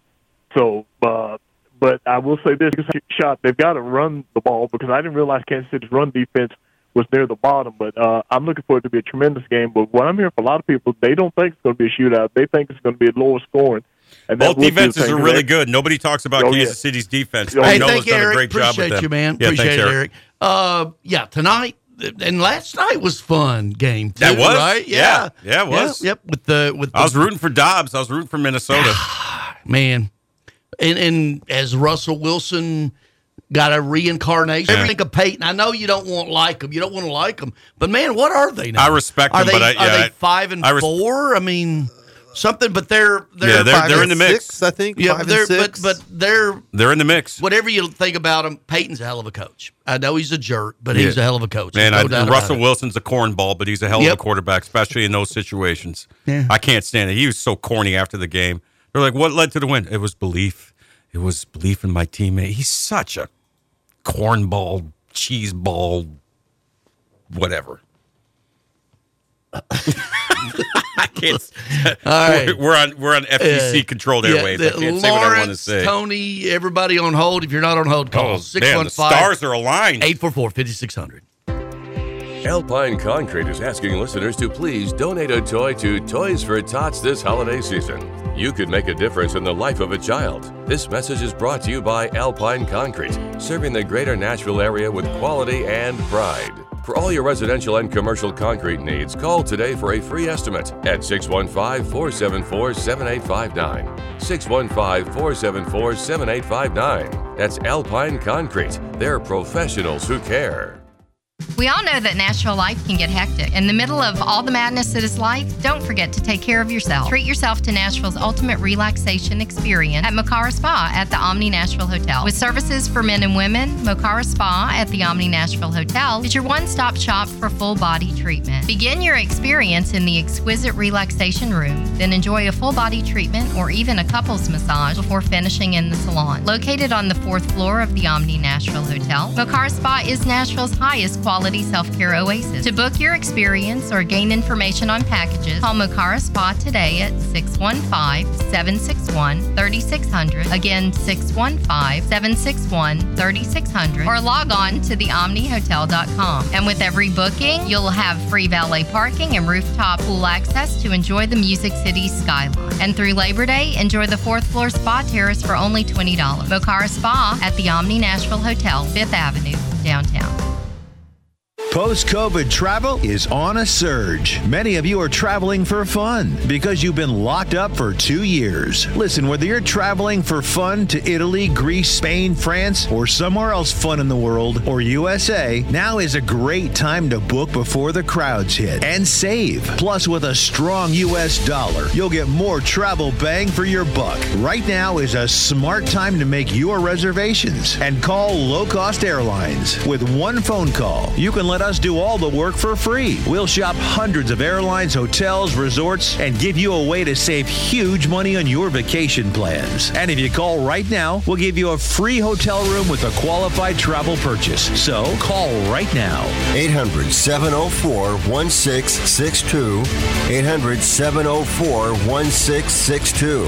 So, uh, but I will say this: shot they've got to run the ball because I didn't realize Kansas City's run defense was near the bottom. But uh, I'm looking for it to be a tremendous game. But what I'm hearing from a lot of people, they don't think it's going to be a shootout. They think it's going to be a lower scoring. And that Both would be the defenses thing, are 'cause really they- good. Nobody talks about Oh, Kansas yeah. City's defense. Hey, Hey, Hey, Noah's thank you, Eric. great job Appreciate with them. you, man. Yeah, Appreciate thanks, it, Eric. Uh, yeah, tonight and last night was fun game. Too, That was right. Yeah, yeah, it was. Yep. With the with the, I was rooting for Dobbs. I was rooting for Minnesota. man, and and as Russell Wilson got a reincarnation. Yeah. Think of Payton. I know you don't want like them. You don't want to like them, but man, what are they now? I respect are them, they, but I- are yeah, they five and I res- four? I mean, something. But they're they're Yeah, they're- five they're and in the mix. Six, I think. Yeah, five they're six. but but they're They're in the mix. whatever you think about him. Payton's a hell of a coach. I know he's a jerk, but he's a hell of a coach. Man, There's I, no doubt Russell. Wilson's a cornball, but he's a hell of a quarterback, especially in those situations. Yeah. I can't stand it. He was so corny after the game. They're like, "What led to the win?" It was belief. It was belief in my teammate. He's such a cornball, cheeseball, whatever. I can't. All right. We're on we're on FCC Uh, controlled yeah, airways. the- I can't say what I want to Lawrence, say. Tony, everybody on hold. If you're not on hold, call Oh, six man, one the five. stars are aligned. 844 5600. Alpine Concrete is asking listeners to please donate a toy to Toys for Tots this holiday season. You could make a difference in the life of a child. This message is brought to you by Alpine Concrete, serving the greater Nashville area with quality and pride. For all your residential and commercial concrete needs, call today for a free estimate at 615 474 7859. 615 474 7859. That's Alpine Concrete. They're professionals who care. We all know that Nashville life can get hectic. In the middle of all the madness that is life, don't forget to take care of yourself. Treat yourself to Nashville's ultimate relaxation experience at Mocara Spa at the Omni Nashville Hotel. With services for men and women, Mocara Spa at the Omni Nashville Hotel is your one stop shop for full body treatment. Begin your experience in the exquisite relaxation room, then enjoy a full body treatment or even a couple's massage before finishing in the salon. Located on the fourth floor of the Omni Nashville Hotel, Mocara Spa is Nashville's highest quality self care oasis. To book your experience or gain information on packages, call Mocara Spa today at 615 761 3600. Again, 615 761 3600. Or log on to theomnihotel.com. And with every booking, you'll have free valet parking and rooftop pool access to enjoy the Music City skyline. And through Labor Day, enjoy the fourth floor spa terrace for only $20. Mocara Spa at the Omni Nashville Hotel, 5th Avenue, downtown. Post COVID travel is on a surge. Many of you are traveling for fun because you've been locked up for two years. Listen, whether you're traveling for fun to Italy, Greece, Spain, France, or somewhere else fun in the world, or USA, now is a great time to book before the crowds hit and save. Plus, with a strong US dollar, you'll get more travel bang for your buck. Right now is a smart time to make your reservations and call low cost airlines. With one phone call, you can let us do all the work for free. We'll shop hundreds of airlines, hotels, resorts, and give you a way to save huge money on your vacation plans. And if you call right now, we'll give you a free hotel room with a qualified travel purchase. So call right now. 800 704 1662. 800 704 1662.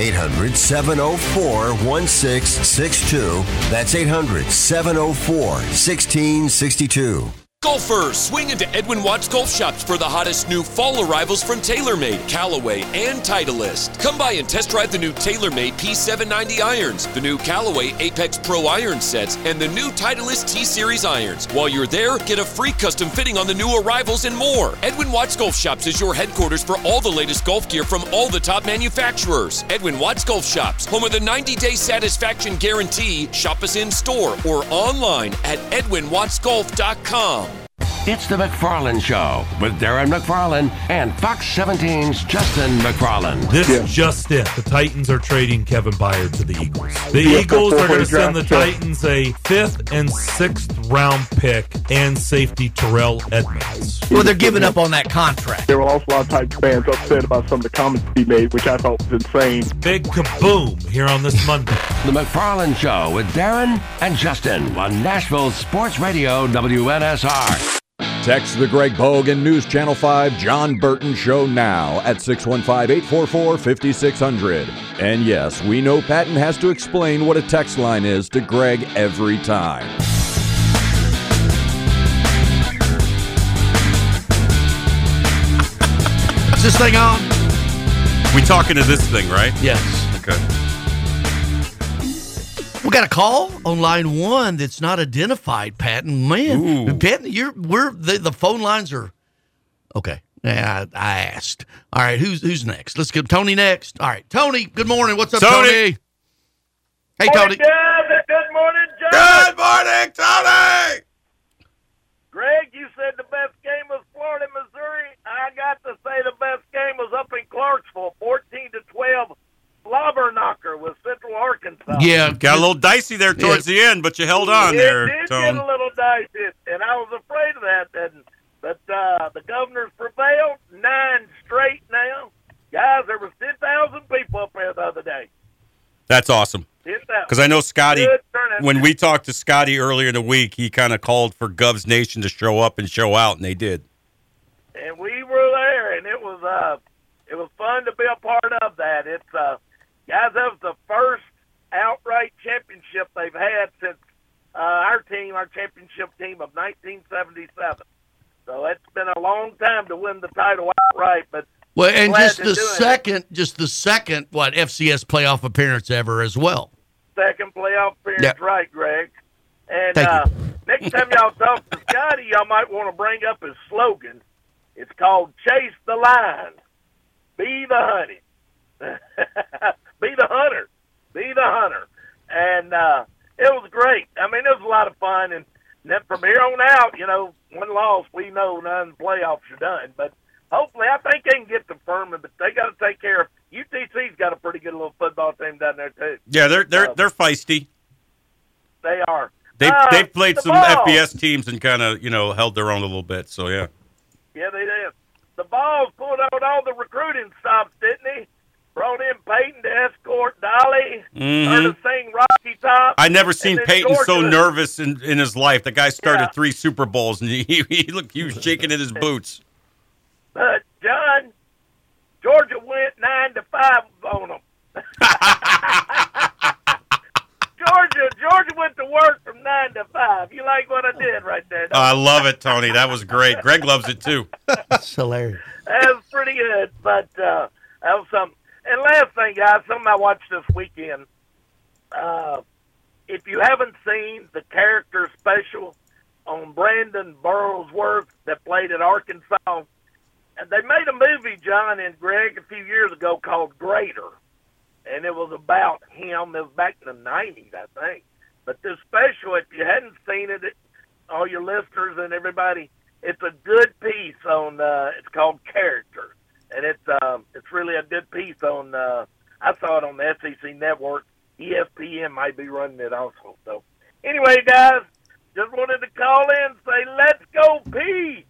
800 704 1662. That's 800 704 1662. Golfers, swing into Edwin Watts Golf Shops for the hottest new fall arrivals from TaylorMade, Callaway, and Titleist. Come by and test drive the new TaylorMade P790 irons, the new Callaway Apex Pro iron sets, and the new Titleist T Series irons. While you're there, get a free custom fitting on the new arrivals and more. Edwin Watts Golf Shops is your headquarters for all the latest golf gear from all the top manufacturers. Edwin Watts Golf Shops, home of the 90 day satisfaction guarantee. Shop us in store or online at edwinwattsgolf.com. It's the McFarland Show with Darren McFarland and Fox 17's Justin McFarland. This is just it. The Titans are trading Kevin Byard to the Eagles. The Yeah, Eagles are going to send the he Titans a fifth and sixth round pick and safety Terrell Edmunds. Well, they're giving up on that contract. There were also a lot of Titans fans upset about some of the comments he made, which I thought was insane. Big kaboom here on this Monday. The McFarland Show with Darren and Justin on Nashville Sports Radio WNSR. Text the Greg Bogan News Channel 5 Jon Burton Show now at 615 844 5600. And yes, we know Patton has to explain what a text line is to Greg every time. Is this thing on? We talking to this thing, right? Yes. Okay. We got a call on line one that's not identified, Patton. Man, Patton, you're we're the, the phone lines are okay. Yeah, I, I asked. All right, who's who's next? Let's go Tony next. All right, Tony. Good morning. What's up, Tony. Tony? Hey, Tony. Good morning, Jon. Good morning, Tony. Greg, you said the best game was Florida, Missouri. I got to say the best game was up in Clarksville, 14 to 12. Slobber knocker with Central Arkansas. Yeah, got a little dicey there towards the end, but you held on it there, did Tone. get a little dicey, and I was afraid of that. And but uh, the governors prevailed, nine straight now. Guys, there was 10,000 people up there the other day. That's awesome. 10,000. Because I know Scotty, when we talked to Scotty earlier in the week, he kind of called for Gov's Nation to show up and show out, and they did. and we were there, and it was uh, it was fun to be a part of that. It's uh, guys, that was the first outright championship they've had since uh, our team, our championship team of 1977. So it's been a long time to win the title outright, but Well, and just the do it. second, just the second, what FCS playoff appearance ever as well. second playoff appearance, Yeah. right, Greg? And uh, next time y'all talk to Scotty, y'all might want to bring up his slogan. It's called "Chase the Line, Be the Honey, Be the Hunter, Be the Hunter." And uh, it was great. I mean, it was a lot of fun. And then from here on out, you know, one loss, we know none playoffs are done. But hopefully, I think they can get to Furman, but they got to take care of. UTC's got a pretty good little football team down there too. Yeah, they're they're they're feisty. They are. They Uh, they've played the some ball. FBS teams and kind of you know held their own a little bit. So yeah, Yeah, they did. The Balls pulled out all the recruiting stops, didn't he? Brought in Peyton to escort Dolly. Mhm. Heard her sing Rocky Top. I never seen then Peyton so nervous in, in his life. The guy started Yeah. three Super Bowls and he he looked he was shaking in his boots. But Jon, Georgia went nine to five on them. Georgia, Georgia went to work from nine to five. You like what I did right there? don't I love it, Tony. That was great. Greg loves it too. That's hilarious. that was pretty good, but uh, that was something. And last thing, guys, something I watched this weekend. Uh, if you haven't seen the character special on Brandon Burlesworth that played at Arkansas. And they made a movie, Jon and Greg, a few years ago called Greater. And it was about him. It was back in the 90s, I think. But this special, if you hadn't seen it, it all your listeners and everybody, it's a good piece on, uh, it's called Character. And it's, um, it's really a good piece on, uh, I saw it on the SEC network. ESPN might be running it also. So anyway, guys, just wanted to call in and say, let's go, Pete.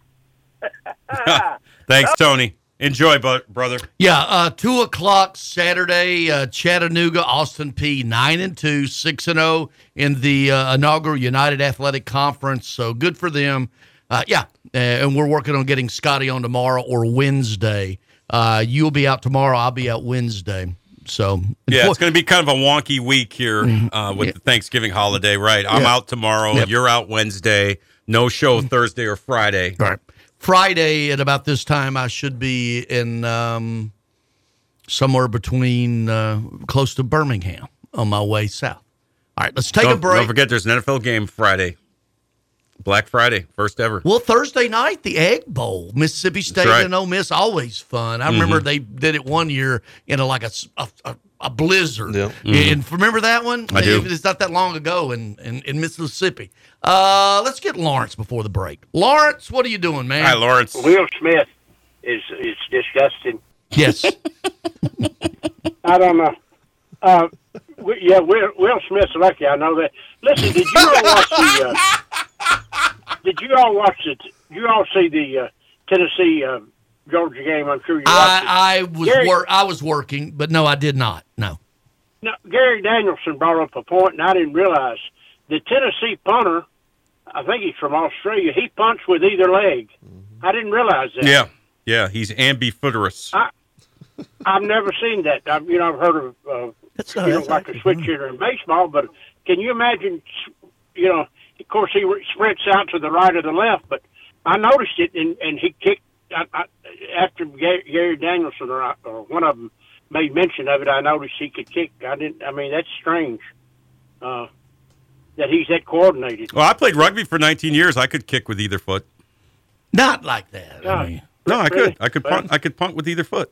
Thanks, Tony. Enjoy, bu- brother. Yeah, uh, two o'clock Saturday, uh, Chattanooga, Austin Peay, nine and two, six and zero in the uh, inaugural United Athletic Conference. So good for them. Uh, yeah, uh, and we're working on getting Scotty on tomorrow or Wednesday. Uh, you'll be out tomorrow. I'll be out Wednesday. So Yeah, it's going to be kind of a wonky week here Mm-hmm. uh, with the Thanksgiving holiday, right? I'm Yeah. out tomorrow. Yep. You're out Wednesday. No show Thursday or Friday. Right. Friday at about this time, I should be in um, somewhere between uh, close to Birmingham on my way south. All right, let's take don't, a break. Don't forget, there's an NFL game Friday. Black Friday, first ever. Well, Thursday night, the Egg Bowl, Mississippi State right. and Ole Miss, always fun. I remember Mhm. they did it one year in a, like a, s- a- a- a blizzard. Yeah. And remember that one? I do. It's not that long ago in, in, in Mississippi. Uh, let's get Lawrence before the break. Lawrence, what are you doing, man? Hi, Lawrence. Will Smith is is disgusting. Yes. I don't know. Uh, yeah, Will, Will Smith's lucky. I know that. Listen, did you all watch the? Uh, did you all watch it? Did you all see the uh, Tennessee uh, Georgia game? I'm sure you watched it. I, I was Gary- wor- I was working, but no, I did not. No. No, Gary Danielson brought up a point, and I didn't realize the Tennessee punter. I think he's from Australia. He punts with either leg. I didn't realize that. Yeah, yeah, he's ambifuterous. I, I've never seen that. I've, you know, I've heard of uh, That's, you know, like a switch hitter in baseball, but can you imagine? You know, of course he sprints out to the right or the left, but I noticed it, and, and he kicked I, I, after Gary, Gary Danielson or, I- or one of them made mention of it. I noticed he could kick. I didn't. I mean, that's strange uh, that he's that coordinated. Well, I played rugby for 19 years. I could kick with either foot. Not like that. Yeah. No, I Really? could. I could punt. I could punt with either foot.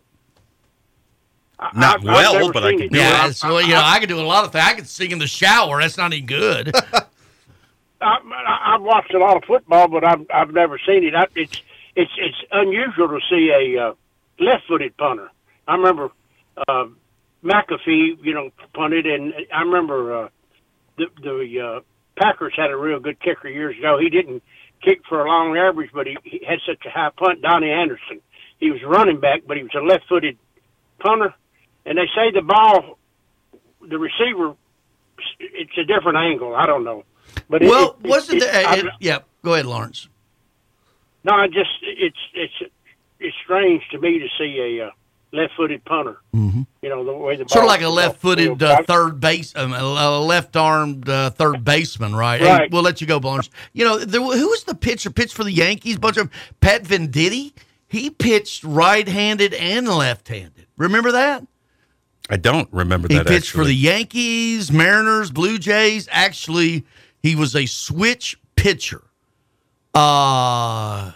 Not I've- I've well, but I seen can it. do Yeah, it. so, you know, I could do a lot of things. I could sing in the shower. That's not any good. I, I've watched a lot of football, but I've I've never seen it. I, it's it's it's unusual to see a uh, left-footed punter. I remember uh, McAfee, you know, punted, and I remember uh, the the uh, Packers had a real good kicker years ago. He didn't kick for a long average, but he, he had such a high punt. Donnie Anderson. He was running back, but he was a left-footed punter, and they say the ball, the receiver, it's a different angle. I don't know. But it- well, it, wasn't it, there? I- it- yeah, go ahead, Lawrence. no, I just it's it's it's strange to me to see a uh, left-footed punter. Mhm. You know the way the Sort of like a left-footed uh, third base, um, a a left-armed uh, third baseman, right? Hey, Right. we'll let you go, Lawrence. You know, there, who was the pitcher? Pitched for the Yankees, bunch of Pat Venditte. He pitched right-handed and left-handed. Remember that? I don't remember He that. pitched for the Yankees, Mariners, Blue Jays. Actually, he was a switch pitcher. Uh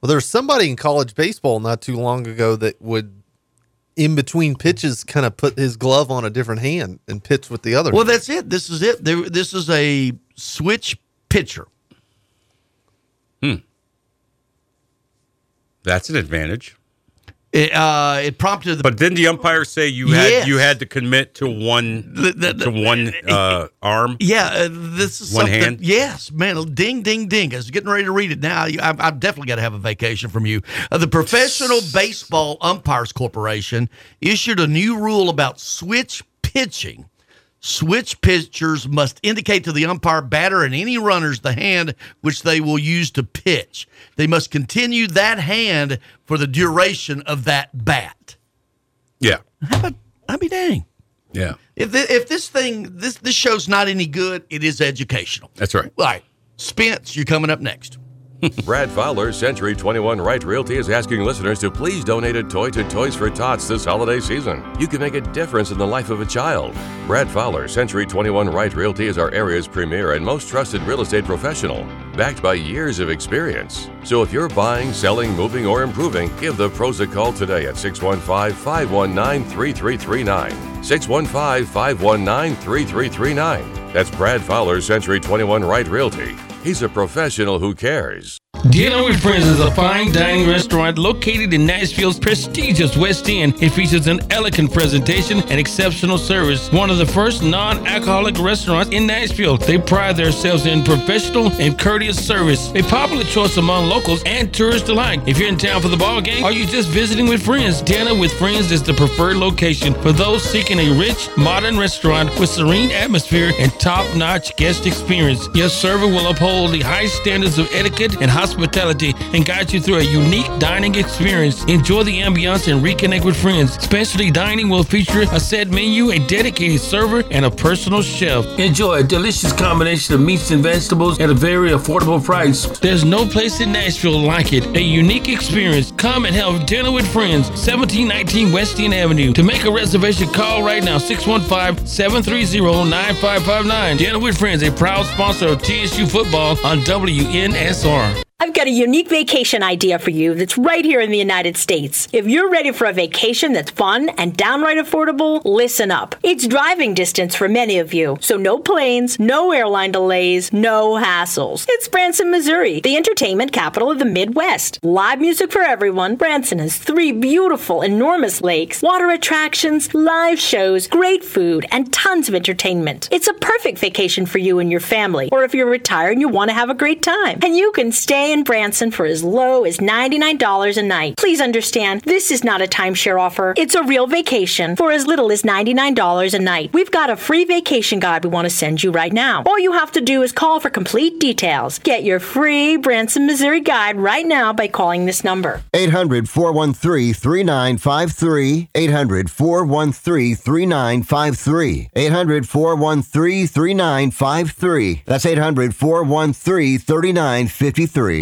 Well, there's somebody in college baseball not too long ago that would, in between pitches, kind of put his glove on a different hand and pitch with the other. well, hand. that's it. This is it. There, this is a switch pitcher. Hmm. That's an advantage. It, uh, it prompted the But didn't the umpire say you Yes. had you had to commit to one The- the- to one uh, arm? Yeah, uh, this is One hand? Yes, man. Ding, ding, ding. I was getting ready to read it now. I've, I've definitely got to have a vacation from you. Uh, the Professional Baseball Umpires Corporation issued a new rule about switch pitching. Switch pitchers must indicate to the umpire, batter, and any runners the hand which they will use to pitch. They must continue that hand for the duration of that bat. Yeah. How about, I be dang. Yeah. If if this thing this this show's not any good, it is educational. That's right. All right, Spence, you're coming up next. Brad Fowler, Century 21 Right Realty, is asking listeners to please donate a toy to Toys for Tots this holiday season. You can make a difference in the life of a child. Brad Fowler, Century 21 Right Realty, is our area's premier and most trusted real estate professional, backed by years of experience. So if you're buying, selling, moving, or improving, give the pros a call today at 615 519 3339. 615 519 3339. That's Brad Fowler, Century 21 Right Realty. He's a professional who cares. Dinner with Friends is a fine dining restaurant located in Nashville's prestigious West End. It features an elegant presentation and exceptional service. One of the first non-alcoholic restaurants in Nashville. They pride themselves in professional and courteous service. A popular choice among locals and tourists alike. If you're in town for the ball game or you're just visiting with friends, Dinner with Friends is the preferred location for those seeking a rich, modern restaurant with serene atmosphere and top-notch guest experience. Your server will uphold the high standards of etiquette and hospitality and guide you through a unique dining experience. Enjoy the ambiance and reconnect with friends. Specialty dining will feature a set menu, a dedicated server, and a personal chef. Enjoy a delicious combination of meats and vegetables at a very affordable price. There's no place in Nashville like it. A unique experience. Come and have dinner with friends. 1719 West End Avenue. To make a reservation, call right now 615 730 9559. Dinner with Friends, a proud sponsor of TSU football on WNSR. I've got a unique vacation idea for you that's right here in the United States. If you're ready for a vacation that's fun and downright affordable, listen up. It's driving distance for many of you, so no planes, no airline delays, no hassles. It's Branson, Missouri, the entertainment capital of the Midwest. Live music for everyone. Branson has three beautiful, enormous lakes, water attractions, live shows, great food, and tons of entertainment. It's a perfect vacation for you and your family, or if you're retired and you want to have a great time. And you can stay in Branson for as low as $99 a night. Please understand, this is not a timeshare offer. It's a real vacation for as little as $99 a night. We've got a free vacation guide we want to send you right now. All you have to do is call for complete details. Get your free Branson, Missouri guide right now by calling this number. 800 413 3953. 800 413 3953. 800 413 3953. That's 800 413 3953.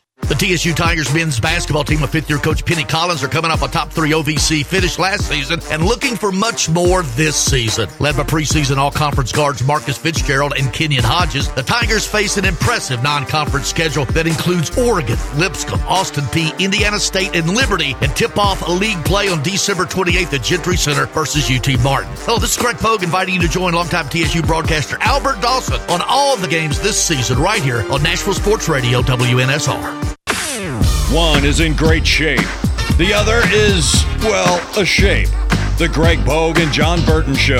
The TSU Tigers men's basketball team with fifth year coach Penny Collins are coming off a top three OVC finish last season and looking for much more this season. Led by preseason all conference guards Marcus Fitzgerald and Kenyon Hodges, the Tigers face an impressive non conference schedule that includes Oregon, Lipscomb, Austin Peay, Indiana State, and Liberty, and tip off a league play on December 28th at Gentry Center versus UT Martin. Hello, this is Greg Pogue inviting you to join longtime TSU broadcaster Albert Dawson on all of the games this season right here on Nashville Sports Radio WNSR. One is in great shape. The other is, well, a shape. The Greg Pogue and Jon Burton Show.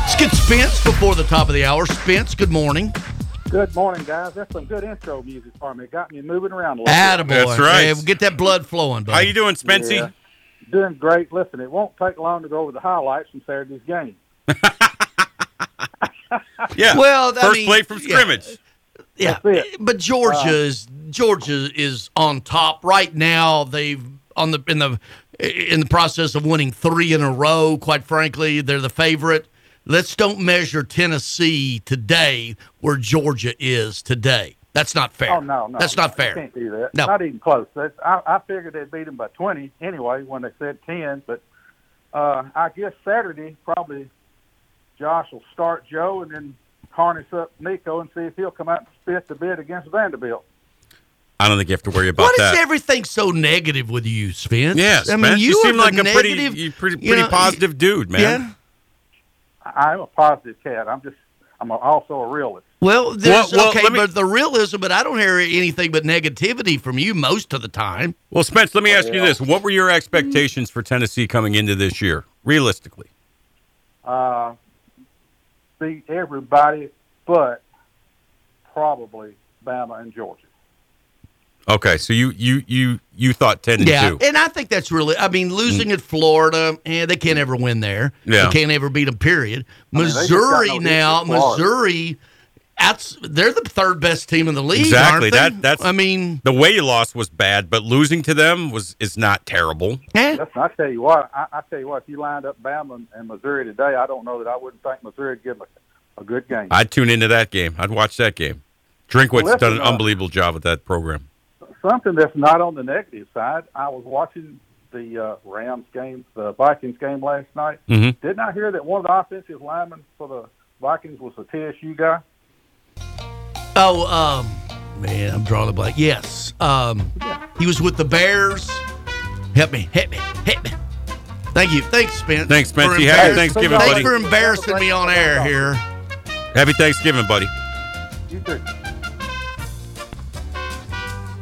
Let's get Spence before the top of the hour. Spence, good morning. Good morning, guys. That's some good intro music for me. It got me moving around a little Attaboy. bit. That's right. Hey, get that blood flowing, buddy. How you doing, Spency? Yeah. Doing great. Listen, it won't take long to go over the highlights from Saturday's game. Yeah. Well, I first mean, play from yeah. scrimmage. Yeah, but Georgia uh, is Georgia is on top right now. They've on the in the in the process of winning three in a row. Quite frankly, they're the favorite. Let's don't measure Tennessee today where Georgia is today. That's not fair. Oh no, no, that's no, not fair. You can't do that. No. Not even close. That's, I, I figured they'd beat them by twenty anyway when they said ten. But uh, I guess Saturday probably Josh will start Joe and then harness up Nico and see if he'll come out and spit the bid against Vanderbilt. I don't think you have to worry about that. What is that. everything so negative with you, Spence? Yes, I mean man. you, You seem like a pretty- negative- you pretty- you pretty positive dude, man. Yeah. I- I'm a positive cat. I'm just I'm a, also a realist. Well, there's, Well, well, okay, me- but the realism, but I don't hear anything but negativity from you most of the time. Well, Spence, let me ask you this: What were your expectations for Tennessee coming into this year? realistically? Uh, beat everybody but probably Bama and Georgia. Okay, so you you you you thought ten and Yeah, two. and I think that's really. I mean, losing at Florida, and they can't ever win there. Yeah. they can't ever beat them. Period. I mean, they just got Missouri no now, history Florida. Missouri, outs, they're the third best team in the league. Exactly. aren't they? That that's. I mean, the way you lost was bad, but losing to them was is not terrible. Listen, I tell you what, I, I tell you what, if you lined up Bama and, and Missouri today, I don't know that I wouldn't think Missouri would give a, a good game. I'd tune into that game. I'd watch that game. Drinkwitz Well, done an listen, uh, unbelievable job with that program. Something that's not on the negative side. I was watching the uh, Rams game, the Vikings game last night. Mhm. Didn't I hear that one of the offensive linemen for the Vikings was a TSU guy? Oh, um, man, I'm drawing a blank. Yes, um, he was with the Bears. Help me, help me, help me. Thank you, thanks, Spence. Thanks, Spence. You happy embarrass- Thanksgiving, Thanks buddy? for embarrassing me on air here. Happy Thanksgiving, buddy. You too.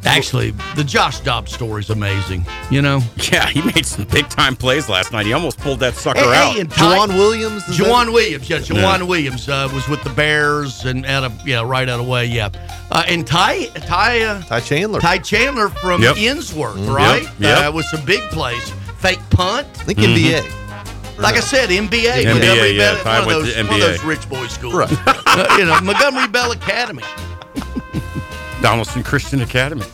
Actually, the Josh Dobbs story is amazing. You know, Yeah, he made some big time plays last night. He almost pulled that sucker Hey, out. hey, and Ty- Williams. is Jawan that- Williams, yeah, Jawan Yeah. Williams uh, was with the Bears and out of yeah, right out of way, yeah. Uh, and Ty Ty uh, Ty Chandler. Ty Chandler from Yep. Innsworth, Mm, right? yep, yep. Uh, with some big plays, fake punt. I think Mhm. NBA. Like I said, MBA, NBA, Montgomery yeah, Bell, Ty one, of those, to one of those rich boy schools. Right. Uh, you know, Montgomery Bell Academy. Donaldson Christian Academy.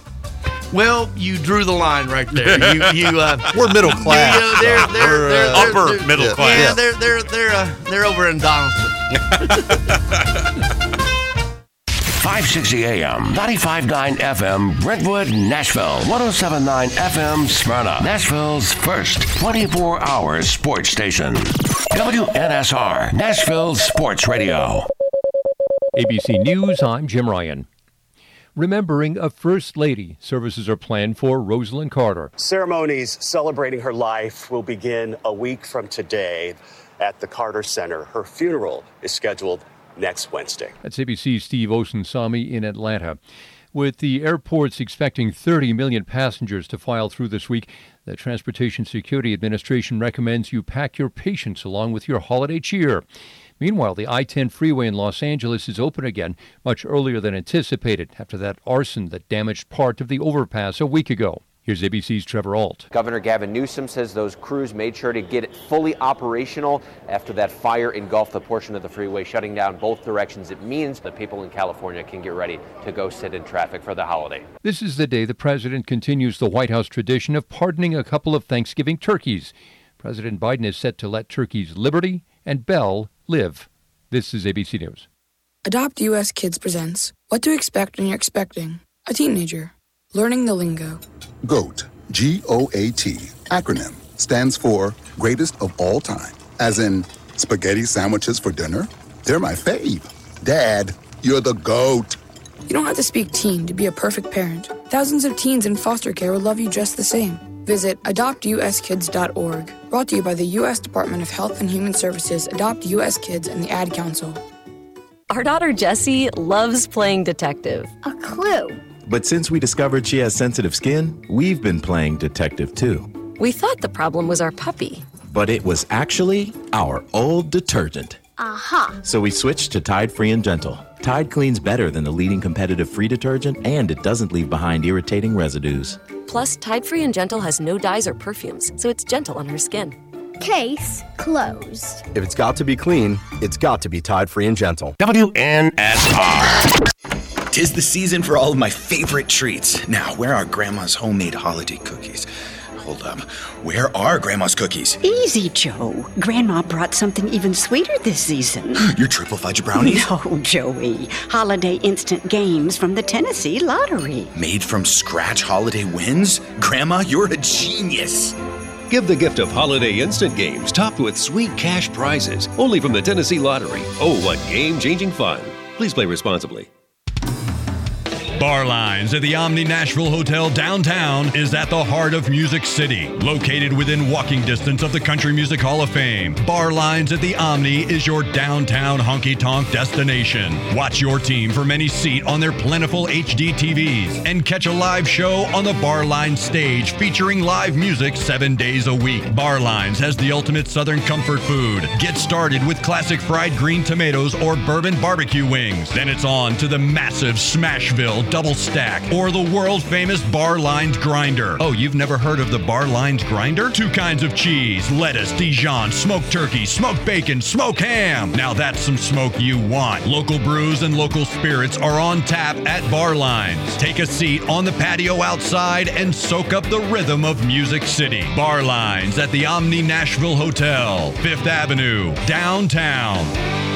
Well, you drew the line right there. You, you, uh, We're middle class. You know, they're, they're, they're, uh, they're- upper they're- middle yeah, class. Yeah, they're they're they're uh, they're over in Donaldson. 560 AM, 95.9 FM, Brentwood, Nashville, 107.9 FM, Smyrna, Nashville's first 24 hour sports station. WNSR, Nashville Sports Radio. ABC News, I'm Jim Ryan. Remembering a First Lady, services are planned for Rosalynn Carter. Ceremonies celebrating her life will begin a week from today at the Carter Center. Her funeral is scheduled next Wednesday. That's ABC's Steve Osunsami in Atlanta. With the airports expecting 30 million passengers to file through this week, the Transportation Security Administration recommends you pack your patience along with your holiday cheer. Meanwhile, the I 10 freeway in Los Angeles is open again much earlier than anticipated after that arson that damaged part of the overpass a week ago. Here's ABC's Trevor Ault. Governor Gavin Newsom says those crews made sure to get it fully operational after that fire engulfed the portion of the freeway, shutting down both directions. It means that people in California can get ready to go sit in traffic for the holiday. This is the day the president continues the White House tradition of pardoning a couple of Thanksgiving turkeys. President Biden is set to let turkeys Liberty and Bell live. This is ABC News. Adopt US Kids presents What to Expect When You're Expecting a Teenager. Learning the lingo. GOAT, G O A T, acronym, stands for Greatest of All Time. As in, spaghetti sandwiches for dinner? They're my fave. Dad, you're the GOAT. You don't have to speak teen to be a perfect parent. Thousands of teens in foster care will love you just the same. Visit adoptuskids.org. Brought to you by the U.S. Department of Health and Human Services, Adopt U.S. Kids, and the Ad Council. Our daughter Jessie loves playing detective. A clue. But since we discovered she has sensitive skin, we've been playing detective too. We thought the problem was our puppy. But it was actually our old detergent. Aha. So we switched to Tide Free and Gentle. Tide cleans better than the leading competitive free detergent, and it doesn't leave behind irritating residues. Plus, Tide Free and Gentle has no dyes or perfumes, so it's gentle on her skin. Case closed. If it's got to be clean, it's got to be Tide Free and Gentle. WNSR. Tis the season for all of my favorite treats. Now, where are Grandma's homemade holiday cookies? Hold up. Where are Grandma's cookies? Easy, Joe. Grandma brought something even sweeter this season. Your triple fudge brownies? No, Joey. Holiday instant games from the Tennessee Lottery. Made from scratch holiday wins? Grandma, you're a genius. Give the gift of holiday instant games topped with sweet cash prizes only from the Tennessee Lottery. Oh, what game changing fun! Please play responsibly. Bar Lines at the Omni Nashville Hotel downtown is at the heart of Music City, located within walking distance of the Country Music Hall of Fame. Bar Lines at the Omni is your downtown honky tonk destination. Watch your team from any seat on their plentiful HD TVs and catch a live show on the Bar Lines stage featuring live music seven days a week. Bar Lines has the ultimate Southern comfort food. Get started with classic fried green tomatoes or bourbon barbecue wings. Then it's on to the massive Smashville double stack or the world famous Bar Lines grinder. Oh, you've never heard of the Bar Lines grinder? Two kinds of cheese, lettuce, Dijon, smoked turkey, smoked bacon, smoked ham. Now that's some smoke you want. Local brews and local spirits are on tap at Bar Lines. Take a seat on the patio outside and soak up the rhythm of Music City. Bar Lines at the Omni Nashville Hotel, Fifth Avenue, downtown.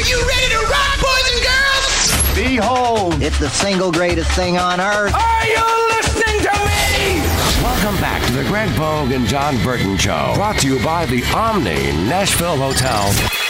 Are you ready to rock, boys and girls? Behold, it's the single greatest thing on earth. Are you listening to me? Welcome back to the Greg Pogue and Jon Burton Show. Brought to you by the Omni Nashville Hotel.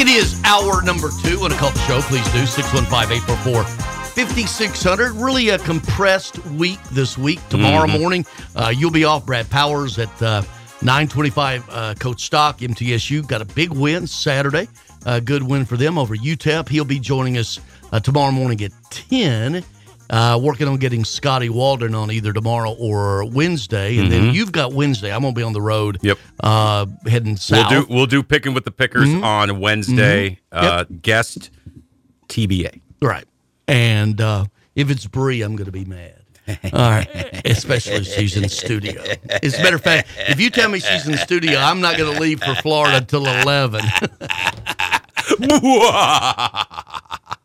It is hour number two. Want to call the show? Please do. 615 844 5600. Really a compressed week this week. Tomorrow Mhm. morning, uh, you'll be off. Brad Powers at uh, 925 uh, Coach Stock. MTSU got a big win Saturday. A good win for them over UTEP. He'll be joining us uh, tomorrow morning at 10. Uh, working on getting Scotty Walden on either tomorrow or Wednesday, and then Mhm. you've got Wednesday. I'm gonna be on the road. Yep. Uh, heading We'll south. do we'll do picking with the pickers Mhm. on Wednesday. Mhm. Uh, Guest TBA. Right. And uh, if it's Bree, I'm going to be mad. All right. Especially if she's in studio. As a matter of fact, if you tell me she's in studio, I'm not going to leave for Florida until 11.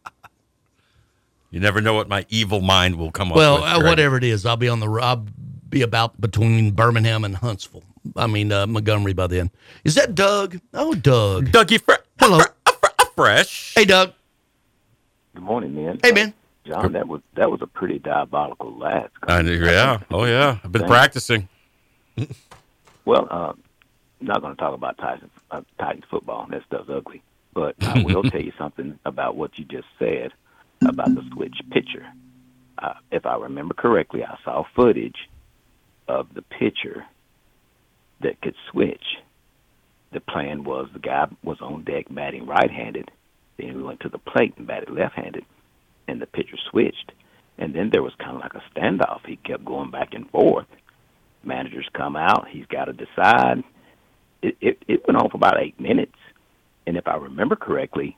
You never know what my evil mind will come up well, with. uh, Greg. whatever it is, I'll be on the I'll be about between Birmingham and Huntsville. I mean uh, Montgomery by then. Is that Doug? Oh, Doug. Dougie Fre- Hello. Fresh. Hey, Doug. Good morning, man. Hey, man. John, that was that was a pretty diabolical laugh. I knew- yeah. Oh yeah. I've been Thank- practicing. Well, uh, I'm not going to talk about Tyson, uh, Titans football. That stuff's ugly. But I will tell you something about what you just said about the switch pitcher. Uh, if I remember correctly, I saw footage of the pitcher that could switch. The plan was the guy was on deck batting right-handed, then he went to the plate and batted left-handed, and the pitcher switched. And then there was kind of like a standoff. He kept going back and forth. Managers come out. He's got to decide. It, it, it went on for about eight minutes. And if I remember correctly,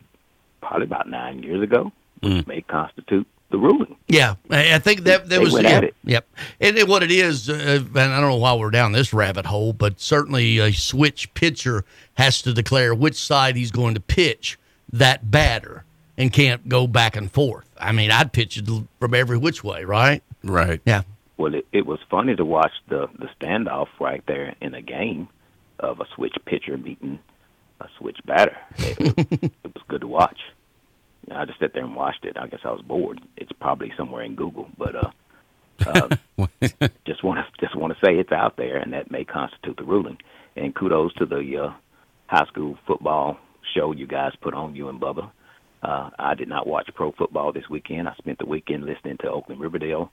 probably about nine years ago, which may constitute the ruling. Yeah, I I think that that They was went yeah, at it. Yep, and it- what it is, uh, and I don't know why we're down this rabbit hole, but certainly a switch pitcher has to declare which side he's going to pitch that batter, and can't go back and forth. I mean, I'd pitch it from every which way, right? Right. Yeah. Well, it, it was funny to watch the the standoff right there in a game of a switch pitcher meeting a switch batter. It, it was good to watch. I just sat there and watched it. I guess I was bored. It's probably somewhere in Google, but uh, uh, just want to just want to say it's out there, and that may constitute the ruling. And kudos to the uh, high school football show you guys put on, you and Bubba. Uh, I did not watch pro football this weekend. I spent the weekend listening to Oakland Riverdale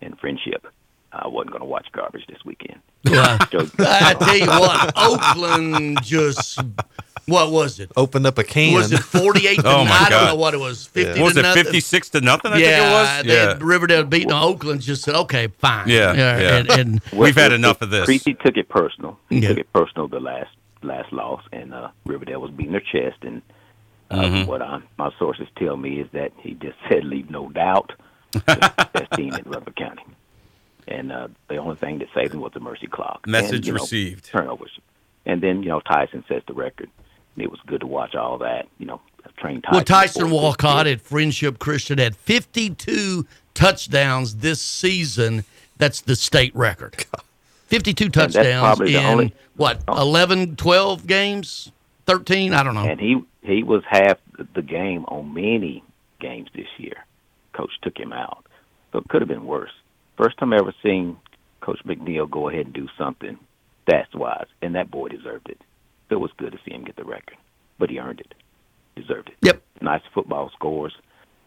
and Friendship. I wasn't going to watch garbage this weekend. Well, Joe- I tell you what, Oakland just what was it? Opened up a can. Was it forty eight to Oh, nine? my I don't God. know what it was. Fifty What was to it nothing. 56 to nothing? I yeah, think it was. they Yeah. had Riverdale beating Oakland. Just said, okay, fine. Yeah, yeah. And, and We've had Well, enough of this. Creasy took it personal. He Yeah. took it personal the last last loss, and uh, Riverdale was beating their chest. And uh, Mhm. what I, my sources tell me is that he just said, "Leave no doubt." the best team in Rutherford County. And uh, the only thing that saved him was the mercy clock. Message and, you know, received. Turnovers. And then, you know, Tyson sets the record. And it was good to watch all that. You know, train Tyson. well, Tyson Walcott at Friendship Christian had fifty two touchdowns this season. That's the state record. Fifty two that's touchdowns probably the in only- what 11, 12 games, thirteen? I don't know. And he he was half the game on many games this year. Coach took him out, so it could have been worse. First time I ever seen Coach McNeil go ahead and do something that's wise, and that boy deserved it. So it was good to see him get the record, but he earned it, deserved it. Yep. Nice football scores,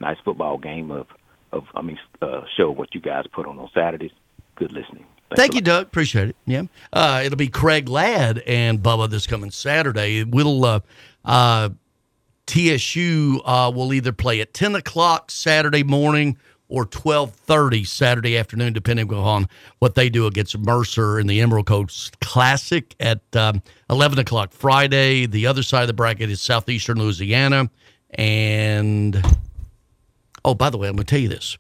nice football game of of I mean uh, show what you guys put on on Saturdays. Good listening. Thanks Thank you, Doug. Appreciate it. Yeah. Uh, it'll be Craig Ladd and Bubba this coming Saturday. We'll uh, uh, TSU uh, will either play at ten o'clock Saturday morning or twelve thirty Saturday afternoon, depending on what they do against Mercer in the Emerald Coast Classic at um, eleven o'clock Friday. The other side of the bracket is Southeastern Louisiana, and oh, by the way, I'm going to tell you this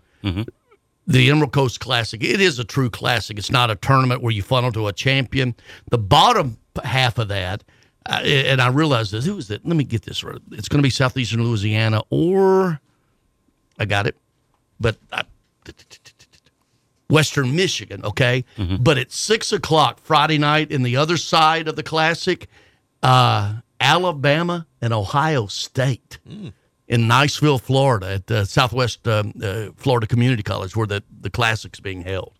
the Emerald Coast Classic, it is a true classic. It's not a tournament where you funnel to a champion. The bottom half of that, uh, and I realize this, who is it? Let me get this right. It's going to be Southeastern Louisiana or, I got it, but I, Western Michigan, okay? But at 6 o'clock Friday night in the other side of the Classic, uh, Alabama and Ohio State in Niceville, Florida, at uh, Southwest um, uh, Florida Community College, where the, the Classic's being held.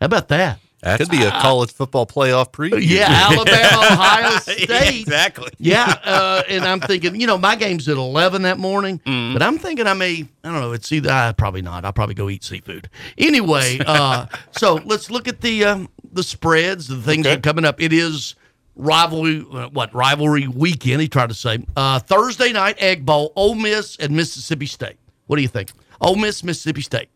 How about that? Could be a college football playoff preview. Yeah, Alabama, Ohio State. exactly. Yeah, uh, and I'm thinking, you know, my game's at 11 that morning, Mm. but I'm thinking I may, I don't know, it's either, uh, probably not. I'll probably go eat seafood. Anyway, uh, so let's look at the um, the spreads, the things that are coming up. It is rivalry, uh, what, rivalry weekend, he tried to say. Uh, Thursday night, Egg Bowl, Ole Miss and Mississippi State. What do you think? Ole Miss, Mississippi State.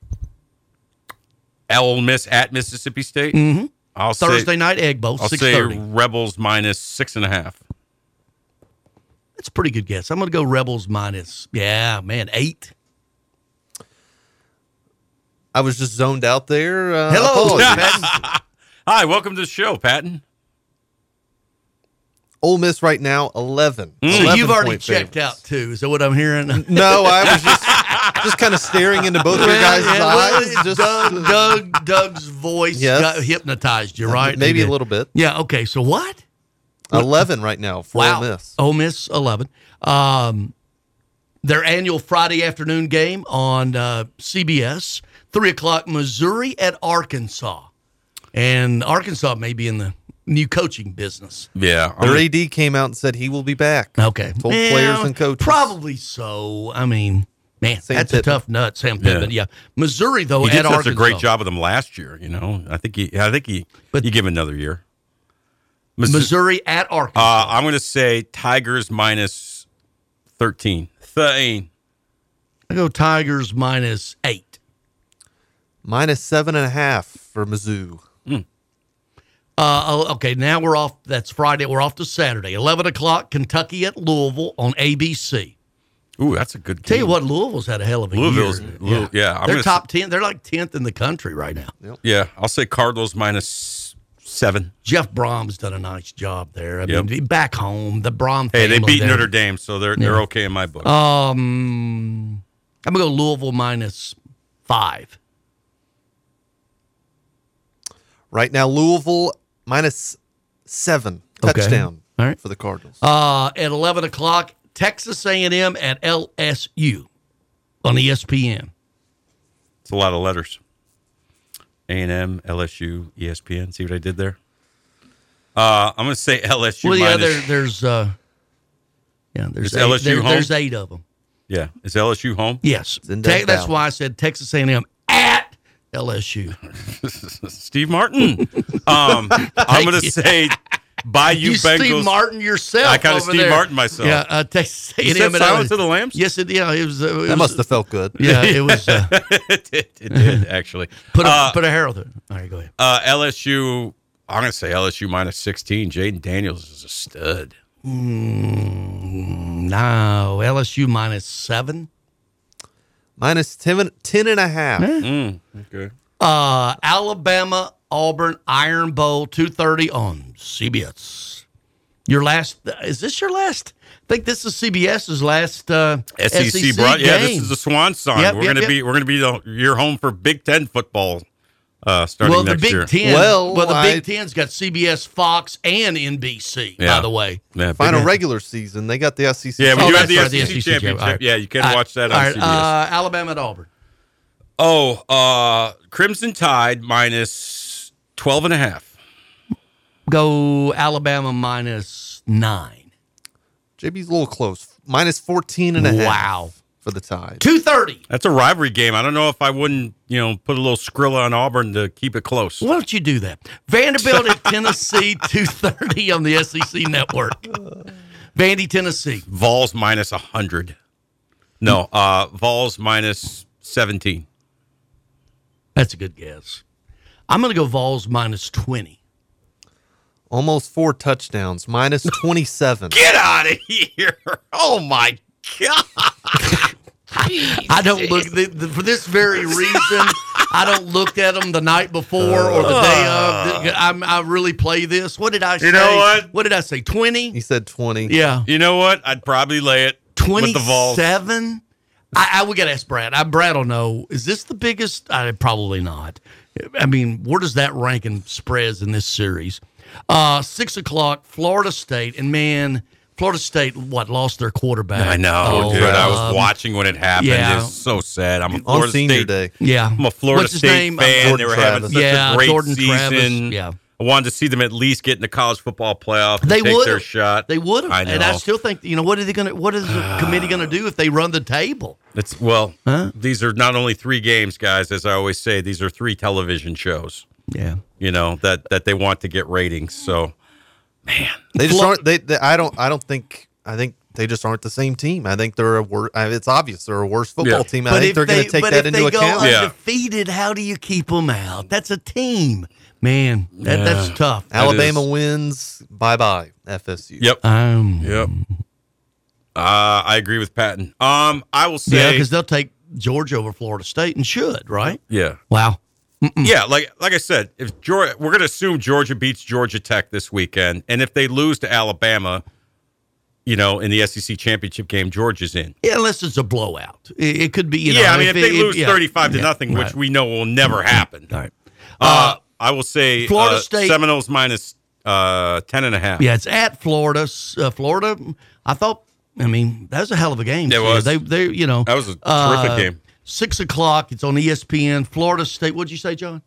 Ole Miss at Mississippi State. Mhm. I'll Thursday say, night, Egg Bowl, I'll say Rebels minus six and a half. That's a pretty good guess. I'm going to go Rebels minus, yeah, man, eight. I was just zoned out there. Uh, Hello. Hi, welcome to the show, Payton. Ole Miss right now, 11. So 11 you've already checked favorites. out too. Is that what I'm hearing? No, I was just just kind of staring into both your guys' Yeah, well, eyes. Just Doug, Doug, Doug's voice Yes. got hypnotized you, right? Maybe a little bit. Yeah. Okay. So what? 11 right now for wow. Ole Miss. Ole Miss eleven. Um, their annual Friday afternoon game on uh, CBS, three o'clock. Missouri at Arkansas, and Arkansas may be in the new coaching business. Yeah. Their AD came out and said he will be back. Okay. Told Yeah, players and coaches. Probably so. I mean, man, Sam that's Pittman. a tough nut, Sam Yeah. Pittman. Yeah. Missouri though he did at such Arkansas. a great job with them last year. You know, I think he, I think he, But you give him another year. Missi- Missouri at Arkansas. Uh, I'm going to say Tigers minus thirteen. Thirteen. I go Tigers minus eight. Minus seven and a half for Mizzou. Uh, oh, okay, now we're off. That's Friday. We're off to Saturday. 11 o'clock, Kentucky at Louisville on ABC. Ooh, that's a good. Tell you what, Louisville's had a hell of a Louisville's- year. Louis- yeah, I'm they're gonna top 10. They're like 10th in the country right now. Yeah, I'll say Cardinals minus seven. Jeff Brohm's done a nice job there. I Yep. mean, back home, the Brom Hey, they beat there. Notre Dame, so they're they're okay in my book. Um, I'm going to go Louisville minus five. Right now, Louisville minus seven Okay. touchdown All right. for the Cardinals. Uh, at 11 o'clock, Texas A&M at LSU on ESPN. It's a lot of letters. A and M, LSU, ESPN. See what I did there? Uh, I'm going to say LSU well, yeah, minus. there, there's uh, yeah, there's Is eight, LSU there- home? there's eight of them. yeah, is LSU home? Yes, Te- that's why I said Texas A&M at LSU? Steve Martin. um, I'm going to say Bayou you Bengals. Steve Martin yourself. I kind of Steve there. Martin myself. Yeah, uh, Texas You A&M said and Silence LSU. of the Lambs? Yes, it, yeah, it was. Uh, it That was- must have felt good. Yeah, it was. Uh, it did. It did actually. put a Uh, put a Harold. in. All right, go ahead. uh, LSU. I'm going to say LSU minus 16. Jayden Daniels is a stud. Mm, no, LSU minus seven. Minus 10, 10 and a half. Mm, okay. Uh, Alabama, Auburn, Iron Bowl, two thirty on CBS. Your last is this your last? I think this is CBS's last uh, SEC, brought. Yeah, this is the Swan song. Yep, we're yep, gonna yep. be we're gonna be the your home for Big Ten football uh, starting well, the Big year. Ten. Well, Well, the I- Big Ten's got CBS, Fox, and NBC. Yeah. By the way, Yeah, Final Ten. regular season, they got the SEC. Yeah, we Oh, do have the right, SEC, championship. championship. All right. Yeah, you can All right. watch that on All right, CBS. uh, Alabama at Auburn. oh, uh, Crimson Tide minus 12 and a half. Go Alabama minus nine. JB's a little close. Minus 14 and a half. Wow. For the Tide. Two thirty. That's a rivalry game. I don't know if I wouldn't, you know, put a little Skrilla on Auburn to keep it close. Why don't you do that? Vanderbilt at Tennessee, two thirty on the SEC network. Vandy, Tennessee. Vols minus 100. No, uh, Vols minus 17. That's a good guess. I'm going to go Vols minus twenty. Almost four touchdowns. Minus 27. Get out of here. Oh, my God. I don't look the, the, for this very reason. I don't look at them the night before or the day of. Uh. I'm, I really play this. What did I say? You know what? What did I say? Twenty. He said 20. Yeah. You know what? I'd probably lay it with the Vols. Twenty-seven. I, I we got to ask Brad. I, Brad will know. Is this the biggest? I, probably not. I mean, where does that rank in spreads in this series? Uh, six o'clock, Florida State, and man, Florida State what lost their quarterback? I know, Oh, dude. I was um, watching when it happened. yeah. It's so sad. I'm a On Florida senior State. day. Yeah, I'm a Florida What's his State name? fan. Jordan they were Travis. having such Yeah, a great Jordan season. Travis, yeah. I wanted to see them at least get in the college football playoff. They take would their shot. They would have, I know. and I still think you know what are they going to? What is the committee going to do if they run the table? It's well, Huh? these are not only three games, guys. As I always say, these are three television shows. Yeah, You know that that they want to get ratings. So man, They just aren't. They, they. I don't. I don't think. I think they just aren't the same team. I think they're a worse. It's obvious they're a worse football Yeah. team. I think they're going to take but that if into they go account. Yeah. undefeated, how do you keep them out? That's a team, man. That, That's tough. That Alabama is- wins. Bye bye. FSU. yep, Um, yep. Uh, I agree with Payton. Um, I will say, yeah, because they'll take Georgia over Florida State and should right. yeah, Wow. yeah. Like like I said, if Georgia, we're going to assume Georgia beats Georgia Tech this weekend, and if they lose to Alabama, you know, in the SEC championship game, Georgia's in. Yeah, unless it's a blowout, it, it could be. You know, yeah, I mean, if, they it- lose yeah. thirty-five to Yeah, nothing, which we know will never happen. All right. Uh, I will say Florida uh, State- Seminoles minus uh, ten and a half. Yeah, it's at Florida. Uh, Florida. I thought. I mean, that was a hell of a game. It Steve. was. They, they, you know, That was a terrific uh, game. Six o'clock. It's on ESPN. Florida State. What'd you say, John?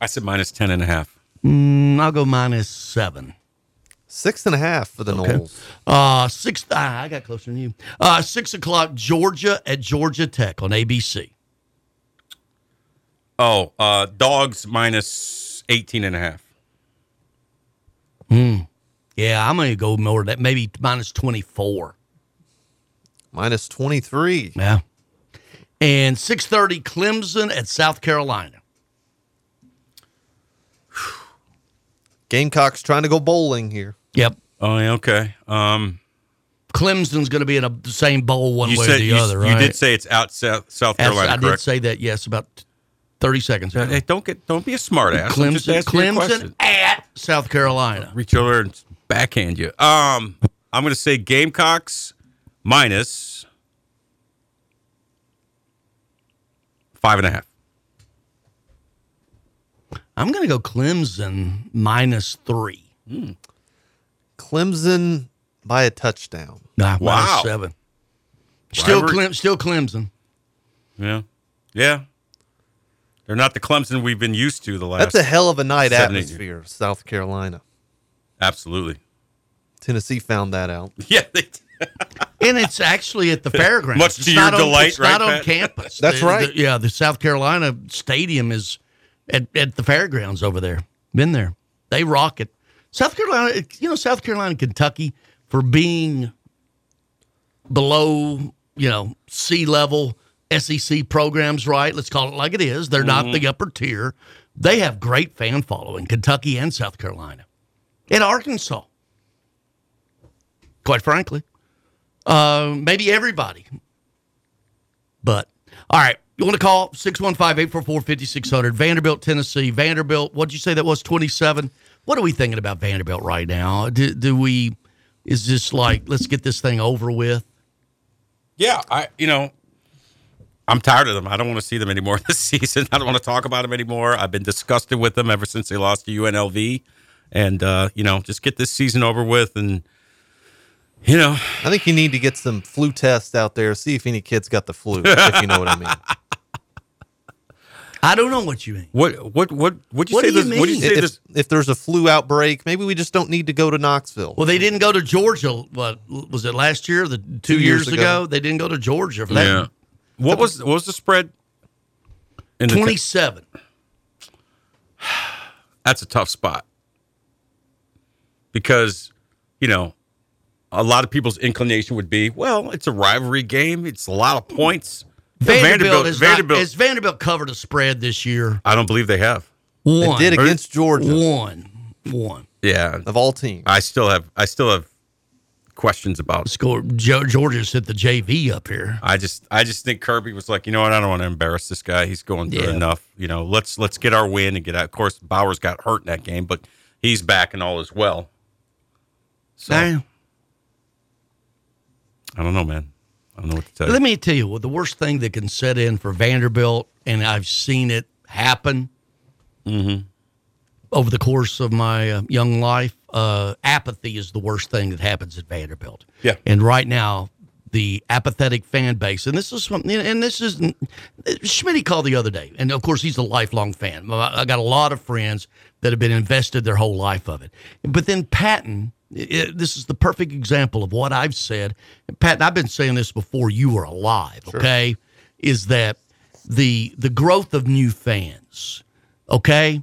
I said minus ten and a half. Mm, I'll go minus seven. Six and a half for the Okay. Noles. Uh, six. Ah, I got closer than you. Uh, six o'clock. Georgia at Georgia Tech on ABC. Oh, uh, dogs minus 18 and a half. Hmm. Yeah, I'm gonna go more that. Maybe minus twenty four. Minus twenty three. Yeah. And six thirty. Clemson at South Carolina. Gamecocks trying to go bowling here. Yep. Oh, yeah, okay. Um, Clemson's going to be in a, the same bowl one way said or the you, other, you did say it's out South, South As- Carolina, I did say that. Yes, about thirty seconds ago. Hey, don't get don't be a smart ass. Clemson, asking you a Clemson at South Carolina. Reach over and backhand you. Um, I'm going to say Gamecocks minus five and a half. I'm going to go Clemson minus three. Clemson by a touchdown. Nah, Wow. minus seven. Still, Clem, still Clemson. Yeah, yeah. They're not the Clemson we've been used to the last. That's a hell of a night seven, eight atmosphere. South Carolina. Absolutely. Tennessee found that out. Yeah, they, And it's actually at the fairgrounds. Much to It's your not on- delight, it's not right, on Pat? campus. That's The- right. the- yeah, the South Carolina stadium is at, at the fairgrounds over there. Been there. They rock it. South Carolina, you know, South Carolina Kentucky for being below, you know, sea level SEC programs, right? Let's call it like it is. They're not the upper tier. They have great fan following, Kentucky and South Carolina. And Arkansas, quite frankly. Uh, maybe everybody. But, all right. You want to call 615 844 5600. Vanderbilt, Tennessee. Vanderbilt, what'd you say that was? 27. What are we thinking about Vanderbilt right now? Do, do we, is this like, let's get this thing over with? Yeah, I you know, I'm tired of them. I don't want to see them anymore this season. I don't want to talk about them anymore. I've been disgusted with them ever since they lost to UNLV, and uh, you know, just get this season over with and. You know, I think you need to get some flu tests out there, see if any kids got the flu, if you know what I mean. I don't know what you mean. What what what would you What say do you this? What do you say If, this? if there's a flu outbreak, maybe we just don't need to go to Knoxville. Well, they didn't go to Georgia. What was it last year? The two, Two years, years ago. ago. they didn't go to Georgia for that. Yeah. What was what was the spread? In the Twenty-seven. that's a tough spot because you know a lot of people's inclination would be well it's a rivalry game it's a lot of points Vanderbilt, has Vanderbilt Not, has Vanderbilt covered a spread this year? i don't believe they have One. They did against Georgia. One. One. yeah of all teams i still have i still have questions about Score. Jo- Georgia's hit the JV up here. i just i just think kirby was like you know what i don't want to embarrass this guy he's going through Yeah. enough you know let's let's get our win and get out of course bowers got hurt in that game but he's back and all as well so Now, i don't know man i don't know what to tell you let me tell you what the worst thing that can set in for Vanderbilt, and I've seen it happen Mm-hmm. Over the course of my uh, young life. Uh, apathy is the worst thing that happens at Vanderbilt. Yeah. And right now, the apathetic fan base, and this is something, and this is Schmidt called the other day, and of course he's a lifelong fan. I got a lot of friends that have been invested their whole life of it. But then Payton, i- this is the perfect example of what I've said. Payton, I've been saying this before you were alive. Okay, is that the the growth of new fans? Okay,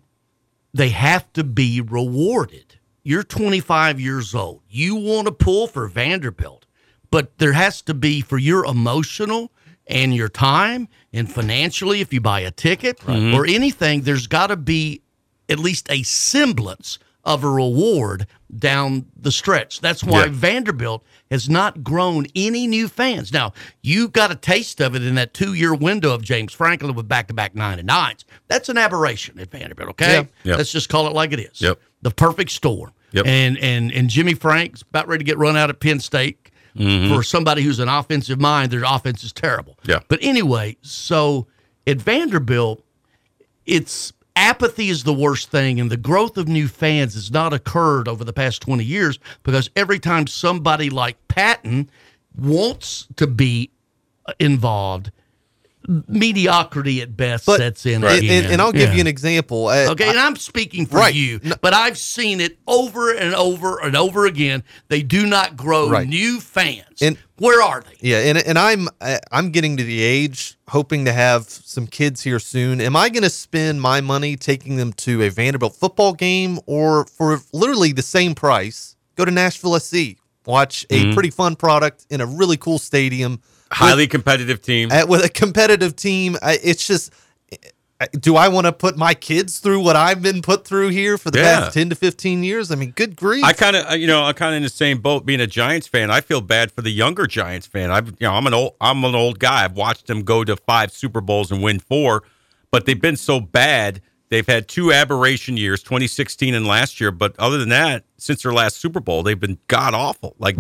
they have to be rewarded. You're 25 years old. You want to pull for Vanderbilt, but there has to be for your emotional and your time and financially, if you buy a ticket Mm-hmm. or anything, there's got to be at least a semblance of a reward down the stretch. That's why Yeah. Vanderbilt has not grown any new fans. Now, you got a taste of it in that two year window of James Franklin with back to back nine and nines. That's an aberration at Vanderbilt, okay? Yeah. Yep. Let's just call it like it is. Yep. The perfect storm. Yep. And and and Jimmy Frank's about ready to get run out of Penn State. Mhm. For somebody who's an offensive mind, their offense is terrible. Yeah. But anyway, so at Vanderbilt, it's apathy is the worst thing, and the growth of new fans has not occurred over the past 20 years because every time somebody like Payton wants to be involved, mediocrity at best But- sets in. and, again. and, and I'll give Yeah. you an example. Uh, Okay, and I'm speaking for Right. you, but I've seen it over and over and over again. They do not grow Right. new fans. And- Where are they? Yeah, and and I'm I- I'm getting to the age hoping to have some kids here soon. Am I going to spend my money taking them to a Vanderbilt football game or for literally the same price go to Nashville SC, watch a Mhm. pretty fun product in a really cool stadium, highly competitive team uh, with a competitive team? I, it's just uh, do I want to put my kids through what I've been put through here for the Yeah. past 10 to 15 years? I mean, good grief. I kind of, you know, I'm kind of in the same boat. Being a Giants fan, I feel bad for the younger Giants fan. I've, you know, I'm an old, I'm an old guy. I've watched them go to five Super Bowls and win four, but they've been so bad. They've had two aberration years, 2016 and last year. But other than that, since their last Super Bowl, they've been god awful. Like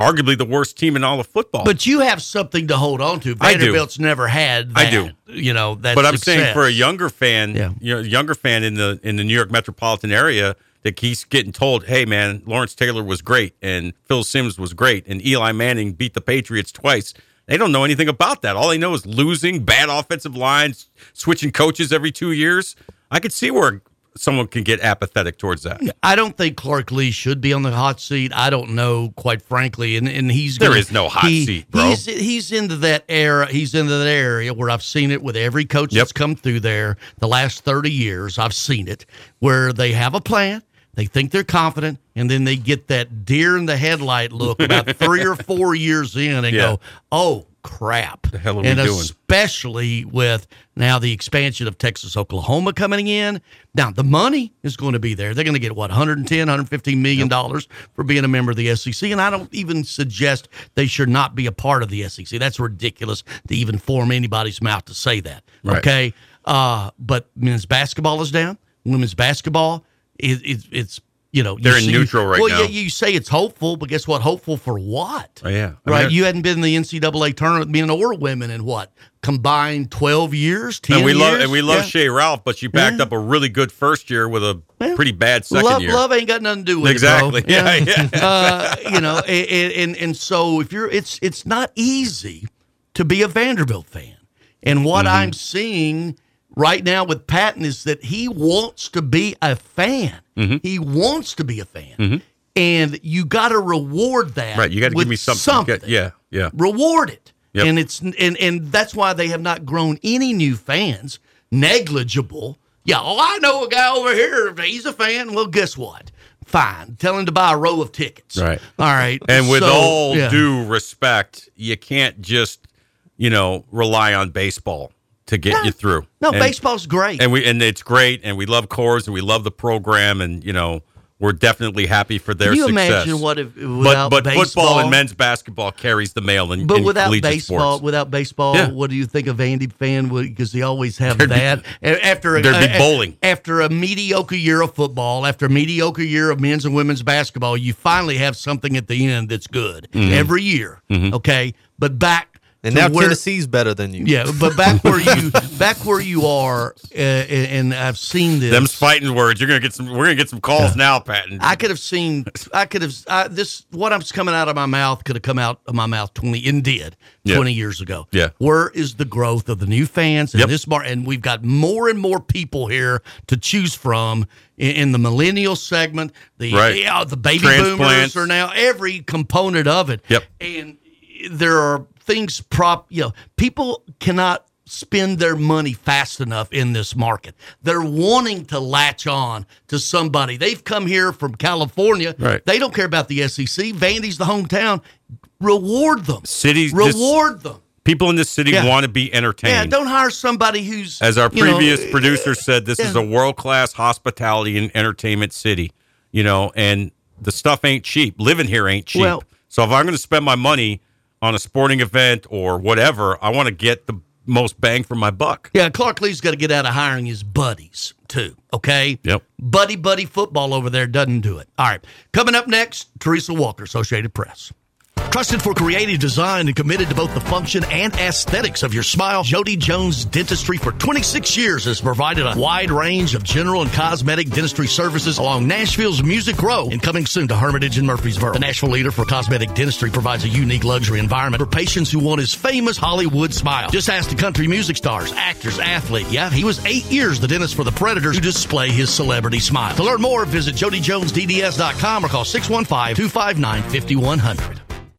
arguably the worst team in all of football. But you have something to hold on to. Vanderbilt's never had that. I do. You know, that but I'm success. saying for a younger fan, Yeah. you know, younger fan in the in the New York metropolitan area, that he's getting told, "Hey, man, Lawrence Taylor was great, and Phil Simms was great, and Eli Manning beat the Patriots twice." They don't know anything about that. All they know is losing, bad offensive lines, switching coaches every two years. I could see where someone can get apathetic towards that. I don't think Clark Lea should be on the hot seat. I don't know, quite frankly, and and he's There gonna- is no hot he- seat, bro. He's he's into that era. He's into that area where I've seen it with every coach that's come through there the last thirty years. I've seen it where they have a plan. They think they're confident, and then they get that deer in the headlight look about three or four years in, and Yeah. go, "Oh crap!" The hell are we and doing? especially with now the expansion of Texas, Oklahoma coming in. Now the money is going to be there. They're going to get what 110, 150 million dollars for being a member of the SEC, and I don't even suggest they should not be a part of the SEC. That's ridiculous to even form anybody's mouth to say that. Right. Okay, uh, but men's basketball is down. Women's basketball is it's, it's you know They're in see- neutral right well, now. Well, yeah, you say it's hopeful, but guess what? Hopeful for what? Oh, yeah. I right. mean, you hadn't been in the NCAA tournament, men or women, in what combined twelve years, ten and we years. love and we love Yeah. Shea Ralph, but she backed up a really good first year with a pretty bad second love, year. love ain't got nothing to do with Exactly. it. Yeah, yeah. uh, you know, and, and and so if you're, it's it's not easy to be a Vanderbilt fan. And what Mm-hmm. I'm seeing right now with Payton is that he wants to be a fan. Mm-hmm. He wants to be a fan, and you got to reward that. Right, you got to give me something. something. Good. Yeah, yeah. Reward it. Yep. And it's and and that's why they have not grown any new fans. Negligible. Yeah, oh, I know a guy over here. He's a fan, well, guess what? Fine. Tell him to buy a row of tickets. Right. All right. And with So, all yeah. due respect, you can't just, you know, rely on baseball to get you through. No, And- baseball's great. and we and it's great, and we love Coors, and we love the program, and you know, we're definitely happy for their Can you success. imagine what if but without but baseball, football and men's basketball carries the mail in, But in without baseball, sports. without baseball, Yeah. what do you think of Andy fan? Because they always have There'd that. A- after a, there'd be bowling. After a mediocre year of football, after a mediocre year of men's and women's basketball, you finally have something at the end that's good Mhm. every year. Mm-hmm. Okay, but back And to now where- Tennessee's better than you. Yeah, but back where you back where you are, uh, and I've seen this. Them's fighting words. You're gonna get some. We're gonna get some calls now, Payton. I could have seen. I could have. I, this what I'm coming out of my mouth could have come out of my mouth twenty and did Yeah. twenty years ago. Yeah. Where is the growth of the new fans and Yep. this mar? And we've got more and more people here to choose from in, in the millennial segment. The Right. yeah, the baby boomers Transplants. are now every component of it. Yep. And there are things prop. You know, people cannot spend their money fast enough in this market. They're wanting to latch on to somebody. They've come here from California. Right. They don't care about the SEC. Vandy's the hometown. Reward them. Cities. this- Reward them. people in this city Yeah. want to be entertained. Yeah, don't hire somebody who's As our you know, previous producer eh, said, this is a world class hospitality and entertainment city. You know, and the stuff ain't cheap. Living here ain't cheap. Well- so if I'm going to spend my money on a sporting event or whatever, I want to get the most bang for my buck. Yeah, Clark Lea's got to get out of hiring his buddies too. Okay. Yep. Buddy buddy football over there doesn't do it. All right. Coming up next, Teresa Walker, Associated Press. Trusted for creative design and committed to both the function and aesthetics of your smile, Jody Jones Dentistry for 26 years has provided a wide range of general and cosmetic dentistry services along Nashville's Music Row and coming soon to Hermitage and Murfreesboro. The Nashville leader for cosmetic dentistry provides a unique luxury environment for patients who want his famous Hollywood smile. Just ask the country music stars, actors, athlete. Yeah, he was eight years the dentist for the Predators who display his celebrity smile. To learn more, visit jodyjonesdds.com or call 615-259-5100.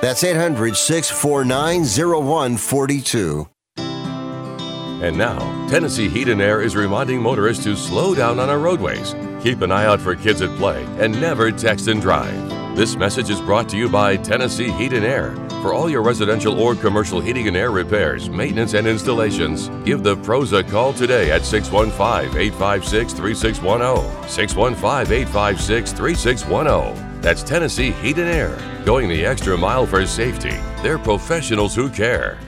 That's 800 649 0142. And now, Tennessee Heat and Air is reminding motorists to slow down on our roadways, keep an eye out for kids at play, and never text and drive. This message is brought to you by Tennessee Heat and Air. For all your residential or commercial heating and air repairs, maintenance, and installations, give the pros a call today at 615 856 3610. 615 856 3610. That's Tennessee Heat and Air, going the extra mile for safety. They're professionals who care.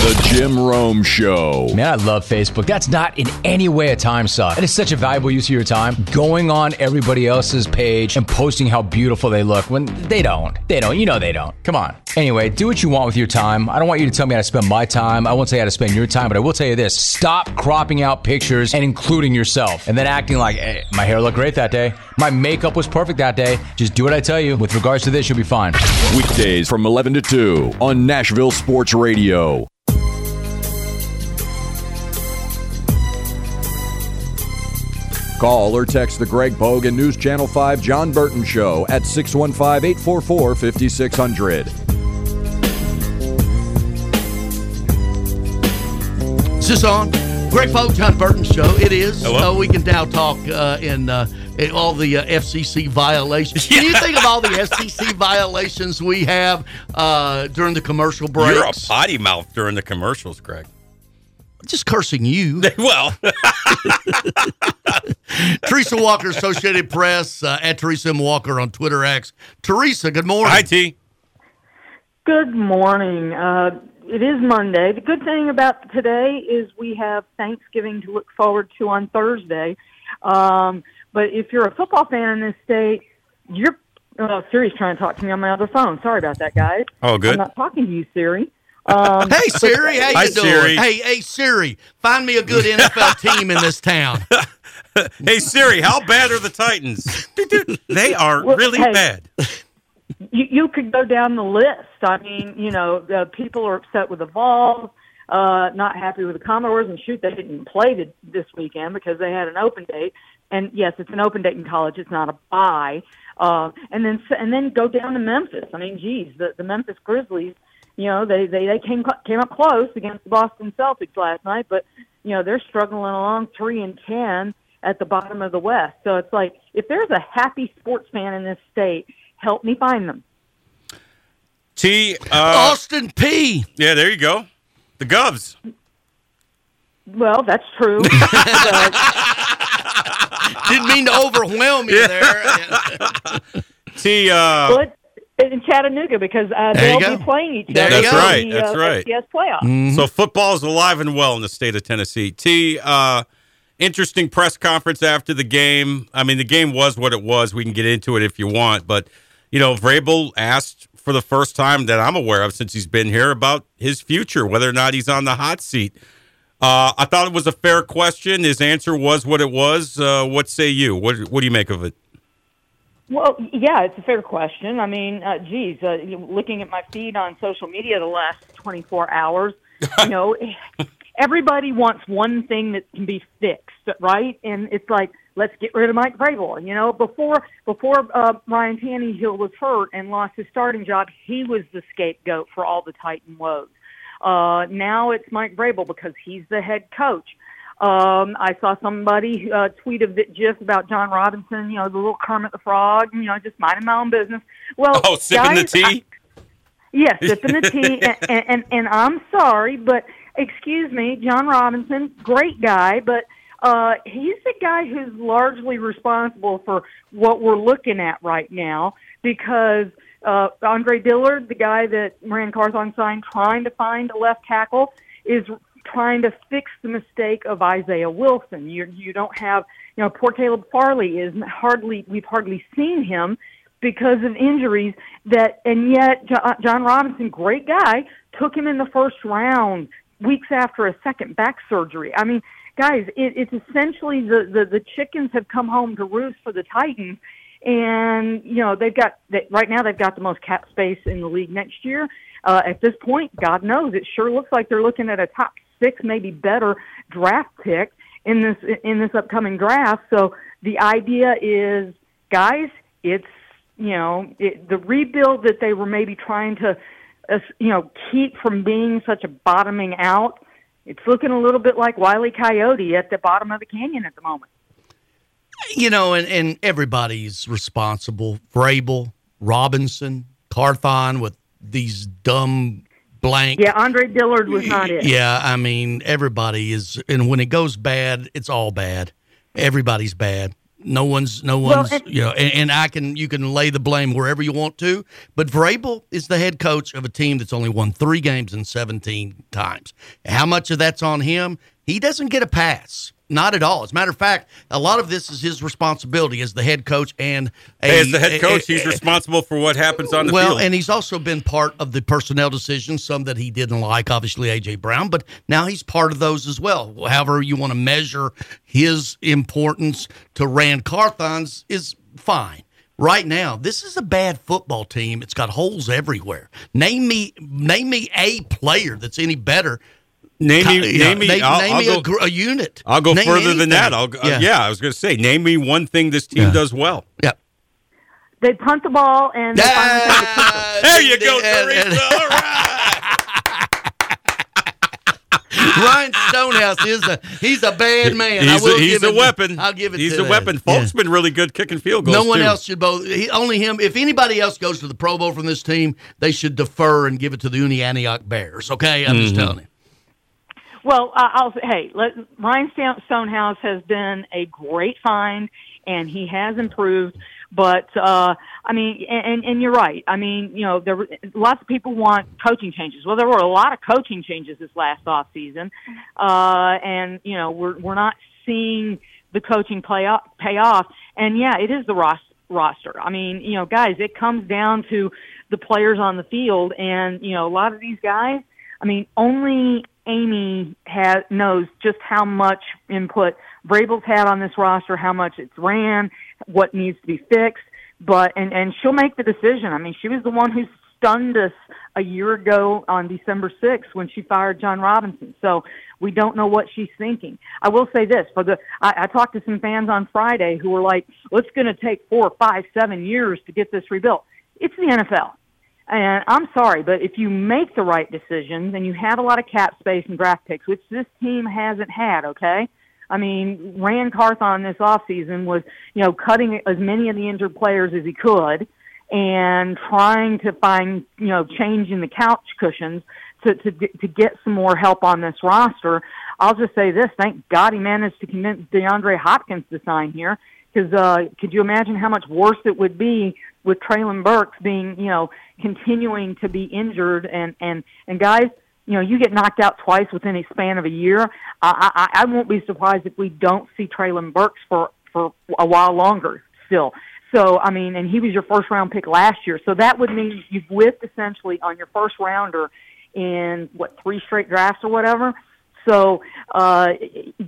The Jim Rome Show. Man, I love Facebook. That's not in any way a time suck. It is such a valuable use of your time going on everybody else's page and posting how beautiful they look when they don't. They don't. You know they don't. Come on. Anyway, do what you want with your time. I don't want you to tell me how to spend my time. I won't tell you how to spend your time, but I will tell you this stop cropping out pictures and including yourself and then acting like, hey, my hair looked great that day. My makeup was perfect that day. Just do what I tell you. With regards to this, you'll be fine. Weekdays from 11 to 2 on Nashville Sports Radio. Call or text the Greg Pogue and News Channel 5 Jon Burton Show at 615 844 5600. Is this on? Greg Pogue, John Burton Show. It is. Hello? Uh, we can now talk uh, in, uh, all the uh, FCC violations. Can you think of all the FCC violations we have uh, during the commercial breaks? You're a potty mouth during the commercials, Greg. Just cursing you. well, Teresa Walker, Associated Press, uh, at Teresa M. Walker on Twitter X. Teresa, good morning. Hi, T. Good morning. Uh, it is Monday. The good thing about today is we have Thanksgiving to look forward to on Thursday. Um, but if you're a football fan in this state, you're. Oh, Siri's trying to talk to me on my other phone. Sorry about that, guys. Oh, good. I'm not talking to you, Siri. Um, Hey Siri, how you Hi, doing? Siri. Hey, hey Siri, find me a good NFL team in this town. hey, Siri, how bad are the Titans? they are Well, really hey. bad. you, you could go down the list. I mean, you know, uh, people are upset with the Vols, uh, not happy with the Commodores, and shoot, they didn't play th- this weekend because they had an open date. And yes, it's an open date in college; it's not a bye. Uh, and then and then go down to Memphis. I mean, geez, the, the Memphis Grizzlies. You know, they they they came came up close against the Boston Celtics last night, but you know they're struggling along three and ten at the bottom of the West. So it's like if there's a happy sports fan in this state, help me find them. T. Uh, Austin Peay Yeah, there you go. The Govs. Well, that's true. Didn't mean to overwhelm you there. T. Uh, well, it, in Chattanooga because uh, they'll go. be playing each There other. you That's right, The, that's uh, right. FCS playoff. So football is alive and well in the state of Tennessee. T. Uh, interesting press conference after the game. I mean, the game was what it was. We can get into it if you want, but you know, Vrabel asked for the first time that I'm aware of since he's been here about his future, whether or not he's on the hot seat. Uh, I thought it was a fair question. His answer was what it was. Uh, what say you? What What do you make of it? Well, yeah, it's a fair question. I mean, uh, geez, uh, looking at my feed on social media the last 24 hours, you know, everybody wants one thing that can be fixed, right? And it's like, let's get rid of Mike Vrabel. You know, before before uh, Ryan Tannehill was hurt and lost his starting job, he was the scapegoat for all the Titan woes. Uh, now it's Mike Vrabel because he's the head coach. Um, I saw somebody uh, tweet a bit gif about Jon Robinson, you know, the little Kermit the Frog, you know, just minding my own business. Well, Oh, sipping the guys, I- tea. Yes, sipping the tea, and, and, and and I'm sorry, but excuse me, Jon Robinson, great guy, but uh, he's the guy who's largely responsible for what we're looking at right now because uh, Andre Dillard, the guy that Ran Carthon signed, trying to find a left tackle, is trying to fix the mistake of Isaiah Wilson. You you don't have you know poor Caleb Farley is hardly we've hardly seen him because of injuries that and yet Jon Robinson, great guy, took him in the first round weeks after a second back surgery. I mean, guys, it, it's essentially the, the the chickens have come home to roost for the Titans, and you know they've got right now they've got the most cap space in the league next year. Uh, at this point, God knows it sure looks like they're looking at a top six, maybe better draft pick in this in this upcoming draft. So the idea is, guys, it's you know it, the rebuild that they were maybe trying to uh, you know keep from being such a bottoming out. It's looking a little bit like Wiley Coyote at the bottom of the canyon at the moment. You know, and, and everybody's responsible. Vrabel, Robinson, Carthon with these dumb blank. Yeah, Andre Dillard was not it. Yeah, I mean, everybody is, and when it goes bad, it's all bad. Everybody's bad. No one's, no Well, one's, and- you know, and, and I can, you can lay the blame wherever you want to, but Vrabel is the head coach of a team that's only won three games in 17 times. How much of that's on him? He doesn't get a pass. Not at all. As a matter of fact, a lot of this is his responsibility as the head coach and a, as the head a- coach, a- he's responsible for what happens on the well, field. Well, and he's also been part of the personnel decisions, some that he didn't like, obviously AJ Brown, but now he's part of those as well. However, you want to measure his importance to Ran Carthon's is fine. Right now, this is a bad football team. It's got holes everywhere. Name me, name me a player that's any better. Name me, Yeah, name me. name, I'll, name I'll me go, a, gr- a unit. I'll go Name further than that. I'll, yeah. I was going to say, name me one thing this team does well. Yeah. They punt the ball and they finally take the. There you go, Teresa. All Ryan Stonehouse is a he's a bad man. I He's, will a, he's give a weapon. I'll give it. He's to a that. weapon. Folk's been really good kicking field goals. No one too. else should both. He, only him. If anybody else goes to the Pro Bowl from this team, they should defer and give it to the Uni Antioch Bears. Okay, I'm just Mhm. telling you. Well, uh, I'll say, hey, let, Ryan Stonehouse has been a great find, and he has improved. But uh, I mean, and, and you're right. I mean, you know, there lots of people want coaching changes. Well, there were a lot of coaching changes this last off season, uh, and you know, we're we're not seeing the coaching play off, pay off. And yeah, it is the ros- roster. I mean, you know, guys, it comes down to the players on the field, and you know, a lot of these guys. I mean, only Amy has knows just how much input Vrabel's had on this roster, how much it's ran, what needs to be fixed. But and and she'll make the decision. I mean, she was the one who stunned us a year ago on December 6th when she fired Jon Robinson. So we don't know what she's thinking. I will say this for the I, I talked to some fans on Friday who were like, "Well, it's going to take four, five, seven years to get this rebuilt." It's the NFL. And I'm sorry, but if you make the right decisions and you have a lot of cap space and draft picks, which this team hasn't had, okay? I mean, Ran Carthon this offseason was, you know, cutting as many of the injured players as he could and trying to find, you know, change in the couch cushions to, to, get- to get some more help on this roster. I'll just say this, thank God he managed to convince DeAndre Hopkins to sign here because uh, could you imagine how much worse it would be with Treylon Burks being, you know, continuing to be injured and and and guys, you know, you get knocked out twice within a span of a year. I I, I won't be surprised if we don't see Treylon Burks for for a while longer still. So I mean, and he was your first round pick last year, so that would mean you've whiffed essentially on your first rounder in what three straight drafts or whatever. So uh,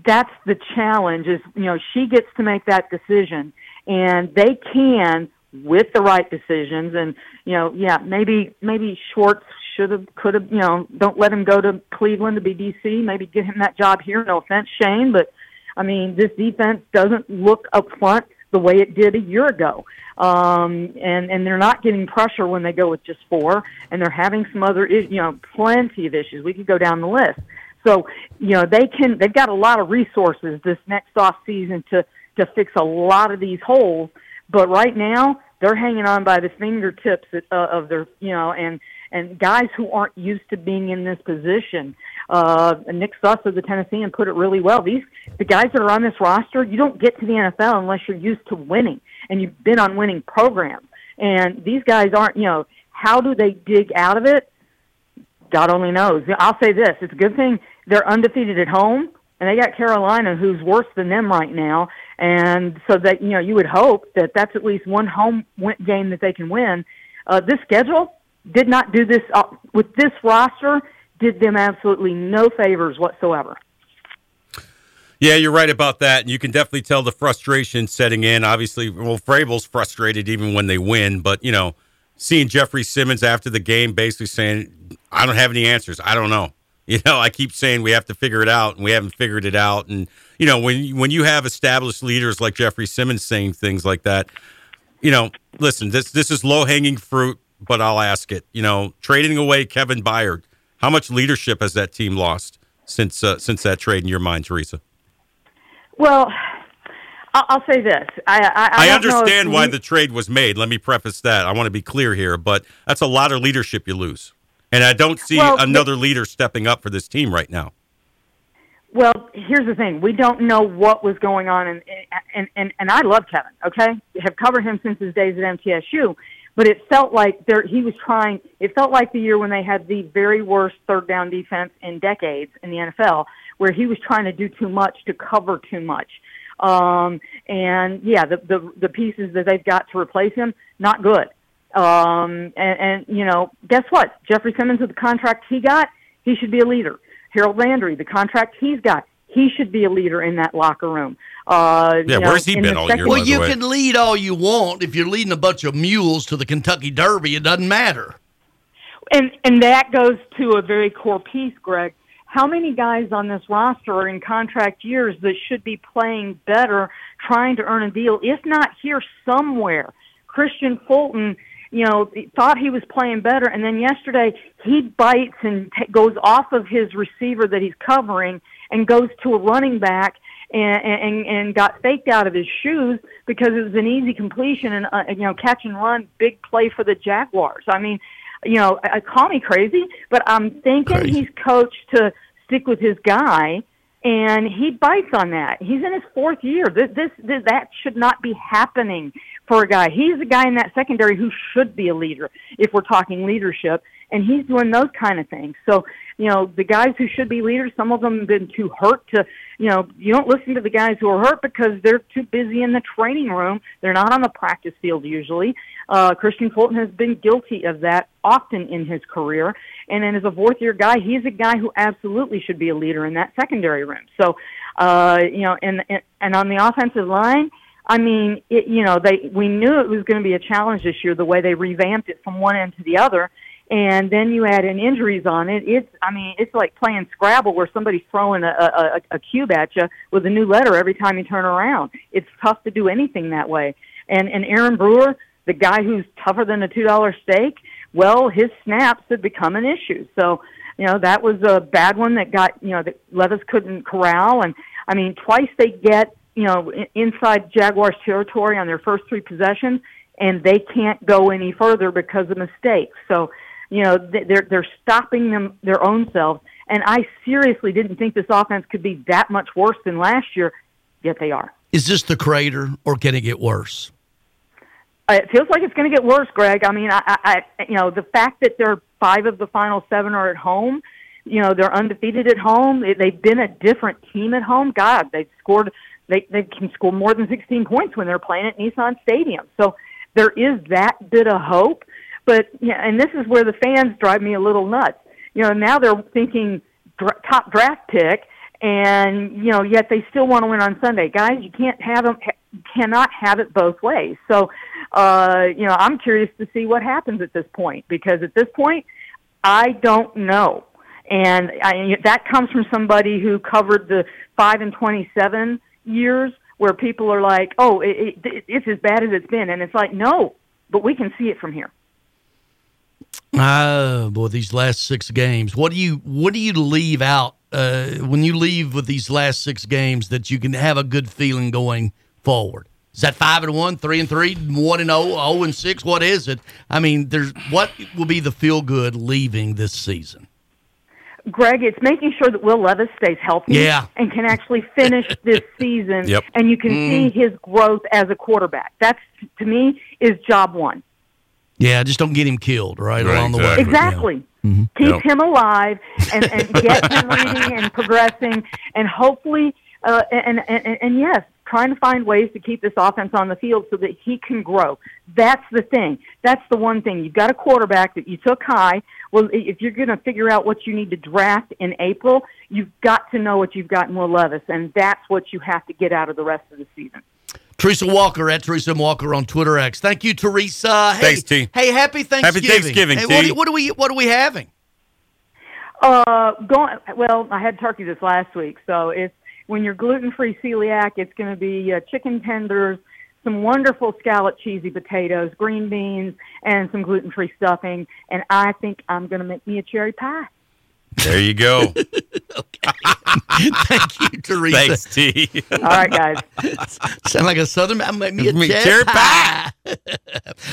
that's the challenge. Is you know she gets to make that decision, and they can with the right decisions. And you know, yeah, maybe maybe Schwartz should have, could have. You know, don't let him go to Cleveland to be DC. Maybe get him that job here. No offense, Shane, but I mean, this defense doesn't look up front the way it did a year ago. Um, and, and they're not getting pressure when they go with just four, and they're having some other, you know, plenty of issues. We could go down the list. So, you know, they can, they've got a lot of resources this next off season to, to fix a lot of these holes. But right now, they're hanging on by the fingertips uh, of their, you know, and, and guys who aren't used to being in this position. Uh, Nick Suss of the Tennessean put it really well. These the guys that are on this roster, you don't get to the NFL unless you're used to winning and you've been on winning programs. And these guys aren't, you know, how do they dig out of it? God only knows. I'll say this: it's a good thing they're undefeated at home, and they got Carolina, who's worse than them right now. And so that you know, you would hope that that's at least one home game that they can win. Uh, this schedule did not do this uh, with this roster. Did them absolutely no favors whatsoever. Yeah, you're right about that, and you can definitely tell the frustration setting in. Obviously, well, Vrabel's frustrated even when they win, but you know, seeing Jeffery Simmons after the game basically saying, "I don't have any answers. I don't know." You know, I keep saying we have to figure it out, and we haven't figured it out. And you know, when when you have established leaders like Jeffery Simmons saying things like that, you know, listen, this this is low hanging fruit, but I'll ask it. You know, trading away Kevin Byard, how much leadership has that team lost since uh, since that trade in your mind, Teresa? Well, I'll, I'll say this: I I, I, I don't know if understand why the trade was made. Let me preface that. I want to be clear here, but that's a lot of leadership you lose. And I don't see Well, the- another leader stepping up for this team right now. Well, here's the thing: we don't know what was going on, and and and and I love Kevin. Okay, have covered him since his days at MTSU, but it felt like there he was trying. It felt like the year when they had the very worst third down defense in decades in the NFL, where he was trying to do too much to cover too much. Um, and yeah, the the the pieces that they've got to replace him, not good. Um, and, and you know, guess what? Jeffery Simmons with the contract he got, he should be a leader. Harold Landry, the contract he's got, he should be a leader in that locker room. Uh, you know, in the second- Well, you can lead all you want. If you're leading a bunch of mules to the Kentucky Derby, it doesn't matter. and and that goes to a very core piece, Greg. How many guys on this roster are in contract years that should be playing better, trying to earn a deal, if not here somewhere? Kristian Fulton, you know, thought he was playing better, and then yesterday he bites and t- goes off of his receiver that he's covering and goes to a running back and, and and got faked out of his shoes because it was an easy completion and uh, you know catch and run big play for the Jaguars. I mean, you know, I, I call me crazy, but I'm thinking he's coached to stick with his guy, and he bites on that. He's in his fourth year. This, this, this that should not be happening for a guy. He's a guy in that secondary who should be a leader if we're talking leadership, and he's doing those kind of things. So, you know, the guys who should be leaders, some of them have been too hurt to, you know, you don't listen to the guys who are hurt because they're too busy in the training room. They're not on the practice field usually. Uh, Kristian Fulton has been guilty of that often in his career. And then as a fourth year guy, he's a guy who absolutely should be a leader in that secondary room. So, uh, you know, and, and, and on the offensive line, I mean, it, you know, they, we knew it was going to be a challenge this year, the way they revamped it from one end to the other. And then you add in injuries on it. It's, I mean, it's like playing Scrabble where somebody's throwing a, a, a cube at you with a new letter every time you turn around. It's tough to do anything that way. And, and Aaron Brewer, the guy who's tougher than a $2 steak, well, his snaps have become an issue. So, you know, that was a bad one that got, you know, that Levis couldn't corral. And I mean, twice they get, you know, inside Jaguars territory on their first three possessions, and they can't go any further because of mistakes. So, you know, they're they're stopping them their own selves. And I seriously didn't think this offense could be that much worse than last year, yet they are. Is this the crater, or can it get worse? Uh, It feels like it's going to get worse, Greg. I mean, I, I, I, you know, the fact that they're five of the final seven are at home. You know, they're undefeated at home. They, they've been a different team at home. God, they've scored. They they can score more than 16 points when they're playing at Nissan Stadium. So there is that bit of hope. But yeah, and this is where the fans drive me a little nuts. You know, now they're thinking dra- top draft pick, and you know, yet they still want to win on Sunday. Guys, you can't have them. Cannot have it both ways. So, uh, you know, I'm curious to see what happens at this point because at this point, I don't know. And I, that comes from somebody who covered the five and twenty-seven years, where people are like, "Oh, it, it, it's as bad as it's been," and it's like, no, but we can see it from here. Oh boy, these last six games. What do you what do you leave out uh, when you leave with these last six games that you can have a good feeling going forward? Is that five and one, three and three, one and oh, oh and six? What is it? I mean, there's what will be the feel good leaving this season? Greg, it's making sure that Will Levis stays healthy Yeah. and can actually finish this season Yep. and you can Mm. see his growth as a quarterback. That's to me is job one. Yeah, just don't get him killed right, Right, along the way. Exactly. Mhm. Keep Yep. him alive and, and get him reading and progressing and hopefully uh, and, and, and, and yes, trying to find ways to keep this offense on the field so that he can grow. That's the thing. That's the one thing. You've got a quarterback that you took high. Well, if you're going to figure out what you need to draft in April, you've got to know what you've got in Will Levis, and that's what you have to get out of the rest of the season. Teresa Walker at Teresa Walker on Twitter X. Thank you, Teresa. Hey, Thanks, T. Hey, happy Thanksgiving. Happy Thanksgiving, hey, T. What, do- what are we What are we having? Uh, going well. I had turkey this last week, so it's when you're gluten free celiac, it's going to be uh, chicken tenders, some wonderful scallop cheesy potatoes, green beans, and some gluten free stuffing. And I think I'm going to make me a cherry pie. There you go. Thank you, Teresa. Thanks, T. All right, guys. Sound like a Southern man. Make me a Me cherry, cherry pie.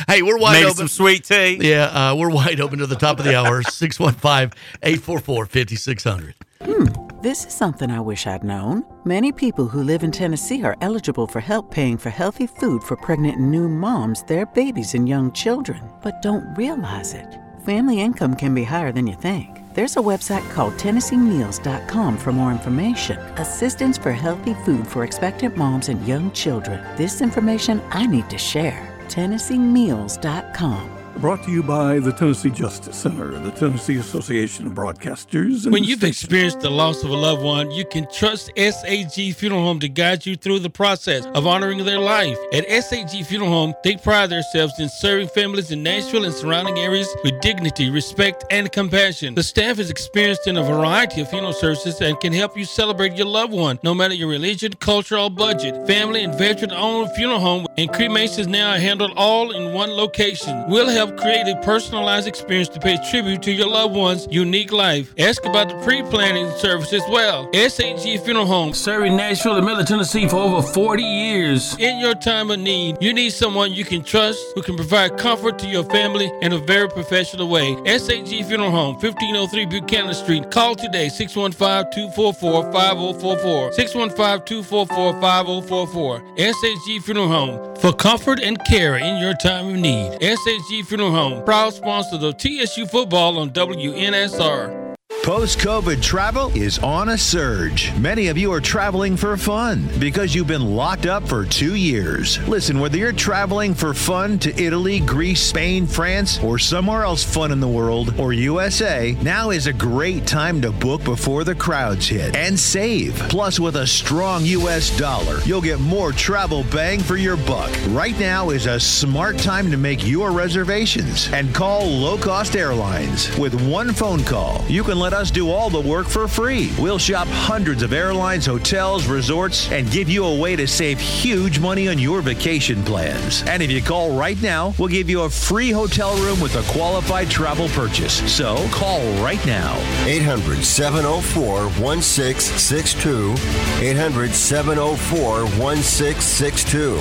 hey, we're wide Made open. some sweet tea. Yeah, uh, we're wide open to the top of the hour. 615-844-5600. This is something I wish I'd known. Many people who live in Tennessee are eligible for help paying for healthy food for pregnant new moms, their babies, and young children, but don't realize it. Family income can be higher than you think. There's a website called TennesseeMeals.com for more information. Assistance for healthy food for expectant moms and young children. This information I need to share. TennesseeMeals.com. Brought to you by the Tennessee Justice Center, the Tennessee Association of Broadcasters. When you've experienced the loss of a loved one, you can trust SAG Funeral Home to guide you through the process of honoring their life. At SAG Funeral Home, they pride themselves in serving families in Nashville and surrounding areas with dignity, respect, and compassion. The staff is experienced in a variety of funeral services and can help you celebrate your loved one, no matter your religion, culture, or budget. Family and veteran-owned funeral home and cremations now are handled all in one location. We'll help create a personalized experience to pay tribute to your loved one's unique life. Ask about the pre-planning service as well. SAG Funeral Home, serving Nashville and Middle Tennessee for over 40 years. In your time of need, you need someone you can trust who can provide comfort to your family in a very professional way. SAG Funeral Home, 1503 Buchanan Street. Call today, 615-244-5044. 615-244-5044. SAG Funeral Home, for comfort and care in your time of need. SAG Funeral Home, proud sponsor of TSU football on WNSR. Post COVID travel is on a surge. Many of you are traveling for fun because you've been locked up for two years. Listen, whether you're traveling for fun to Italy, Greece, Spain, France, or somewhere else fun in the world, or USA, now is a great time to book before the crowds hit and save. Plus, with a strong US dollar, you'll get more travel bang for your buck. Right now is a smart time to make your reservations and call low cost airlines. With one phone call, you can let us do all the work for free. We'll shop hundreds of airlines, hotels, resorts, and give you a way to save huge money on your vacation plans. And if you call right now, we'll give you a free hotel room with a qualified travel purchase. So call right now. 800 704 1662. 800 704 1662.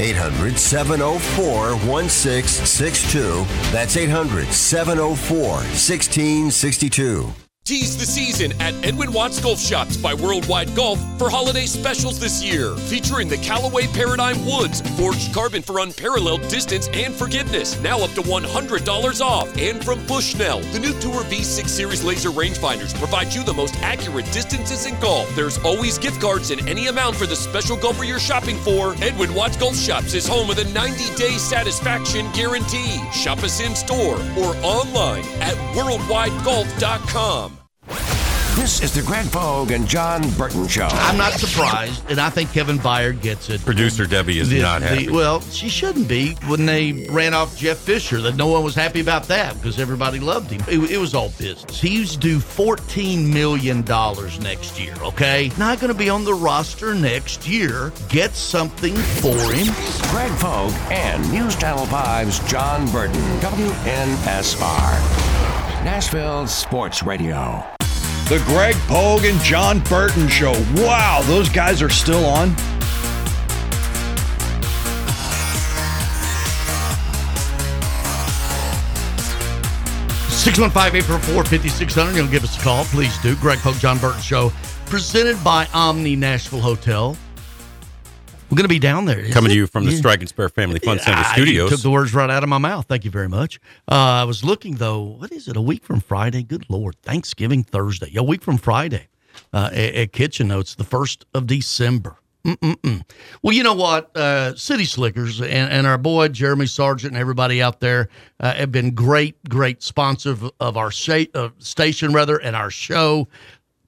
800 704 1662. That's 800 704 1662. Tease the season at Edwin Watts Golf Shops by Worldwide Golf for holiday specials this year. Featuring the Callaway Paradigm Woods, forged carbon for unparalleled distance and forgiveness. Now up to $100 off. And from Bushnell, the new Tour V6 Series laser rangefinders provide you the most accurate distances in golf. There's always gift cards in any amount for the special golfer you're shopping for. Edwin Watts Golf Shops is home with a 90 day satisfaction guarantee. Shop us in store or online at worldwidegolf.com. This is the Greg Pogue and Jon Burton Show. I'm not surprised, and I think Kevin Byard gets it. Producer Debbie is The- not the- happy. well, she shouldn't be when they ran off Jeff Fisher. That no one was happy about that because everybody loved him. It, it was all business. He's due fourteen million dollars next year. Okay, not going to be on the roster next year. Get something for him. Greg Pogue and News Channel 5's Jon Burton, WNSR. Nashville Sports Radio. The Greg Pogue and Jon Burton Show. Wow, those guys are still on. Six one five eight four four fifty six hundred. You'll give us a call, please do. Greg Pogue, Jon Burton Show, presented by Omni Nashville Hotel. We're going to be down there. Coming isn't to you from the Yeah. Strike and Spare Family Fun Center you studios. took the words right out of my mouth. Thank you very much. Uh, I was looking though. What is it? A week from Friday? Good Lord! Thanksgiving Thursday. A week from Friday. Uh, at, at Kitchen Notes, the first of December. Mm-mm-mm. Well, you know what? Uh, City Slickers and, and our boy Jeremy Sargent and everybody out there uh, have been great, great sponsors of, of our sha- uh, station, rather, and our show.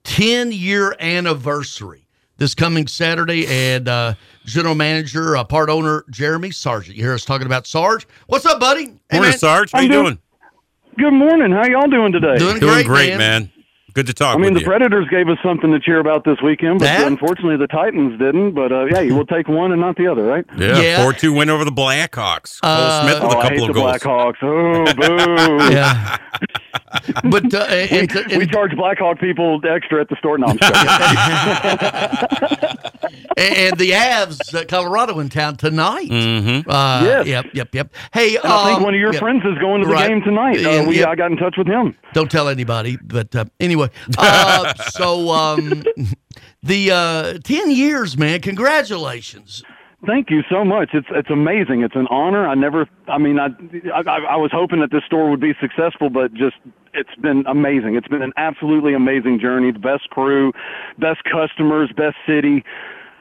10 year anniversary this coming Saturday. And uh, general manager, uh, part owner Jeremy Sargent. You hear us talking about Sarge. What's up, buddy? Hey, Morning, man. Sarge. How you doing? Good morning. How y'all doing today? Doing Doing great, great, man. man. Good to talk I mean, with the you. Predators gave us something to cheer about this weekend, but That? unfortunately the Titans didn't. But uh, yeah, you will take one and not the other, right? yeah, Yeah. 4 2 win over the Blackhawks. Cole Uh, Smith with oh, a I couple hate of the goals. Blackhawks. Oh, boo! Yeah. but uh, We, and, and, we charge Blackhawk people extra at the store. No, I'm and, and the Avs, uh, Colorado in town tonight. Mm-hmm. Uh, Yes. Yep, yep, yep. Hey, and I think um, one of your yep. friends is going to the Right. game tonight. Uh, And- we, yep. I got in touch with him. Don't tell anybody. But uh, anyway, uh, so um, the uh, ten years, man. Congratulations. Thank you so much. It's it's amazing. It's an honor. I never. I mean, I, I I was hoping that this store would be successful, but just it's been amazing. It's been an absolutely amazing journey. The best crew, best customers, best city.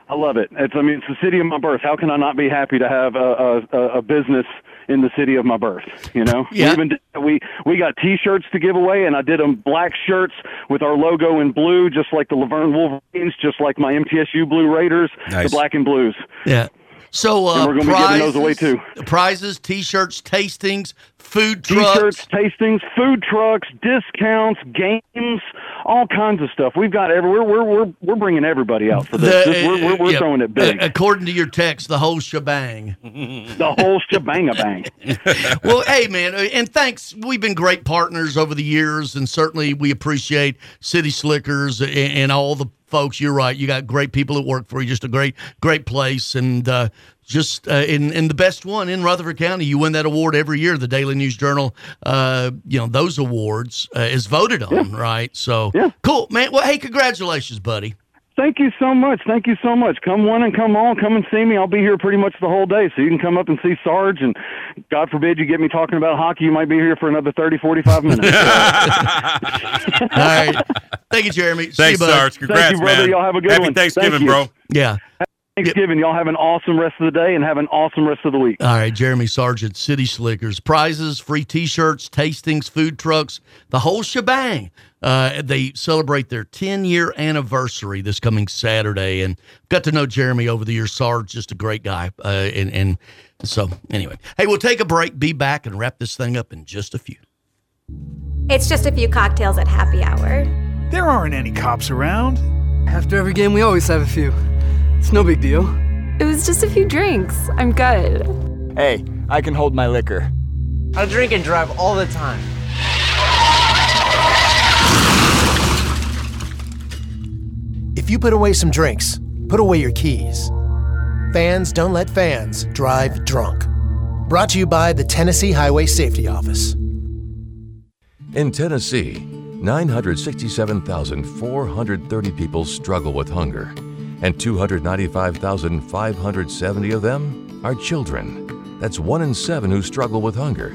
I love it. It's I mean, it's the city of my birth. How can I not be happy to have a a, a business in the city of my birth? You know. Yeah. We even we we got T-shirts to give away, and I did them black shirts with our logo in blue, just like the La Vergne Wolverines, just like my MTSU Blue Raiders, Nice. the black and blues. Yeah. So uh, And we're gonna be giving those away, too. Prizes, T-shirts, tastings, food trucks. T-shirts, tastings, food trucks, discounts, games, all kinds of stuff. We've got every. We're we're we're, we're bringing everybody out for this. The- This- we're we're, we're yeah, throwing it big. according to your text, the whole shebang. the whole shebang a bang. well, hey, man, uh, and thanks. We've been great partners over the years, and certainly we appreciate City Slickers and, and all the folks. You're right. You got great people that work for you. Just a great, great place, and uh, just uh, in in the best one in Rutherford County. You win that award every year. The Daily News Journal, uh, you know, those awards uh, is voted on, right? So, yeah. cool, man. Well, hey, congratulations, buddy. Thank you so much. Thank you so much. Come one and come all. Come and see me. I'll be here pretty much the whole day. So you can come up and see Sarge. And God forbid you get me talking about hockey. You might be here for another 30, 45 minutes. All right. Thank you, Jeremy. See Thanks, you. Sarge. Congrats, Thank you, brother. man. Y'all have a good Happy one. Thanksgiving, Thank bro. Yeah. Thanksgiving. Y'all have an awesome rest of the day and have an awesome rest of the week. All right, Jeremy Sargent, City Slickers, prizes, free T-shirts, tastings, food trucks, the whole shebang. Uh, they celebrate their 10-year anniversary this coming Saturday, and got to know Jeremy over the years. Sarge, just a great guy, uh, and and so anyway, hey, we'll take a break, be back, and wrap this thing up in just a few. It's just a few cocktails at happy hour. There aren't any cops around. After every game, we always have a few. It's no big deal. It was just a few drinks. I'm good. Hey, I can hold my liquor. I drink and drive all the time. If you put away some drinks, put away your keys. Fans don't let fans drive drunk. Brought to you by the Tennessee Highway Safety Office. In Tennessee, 967,430 people struggle with hunger, and 295,570 of them are children. That's one in seven who struggle with hunger,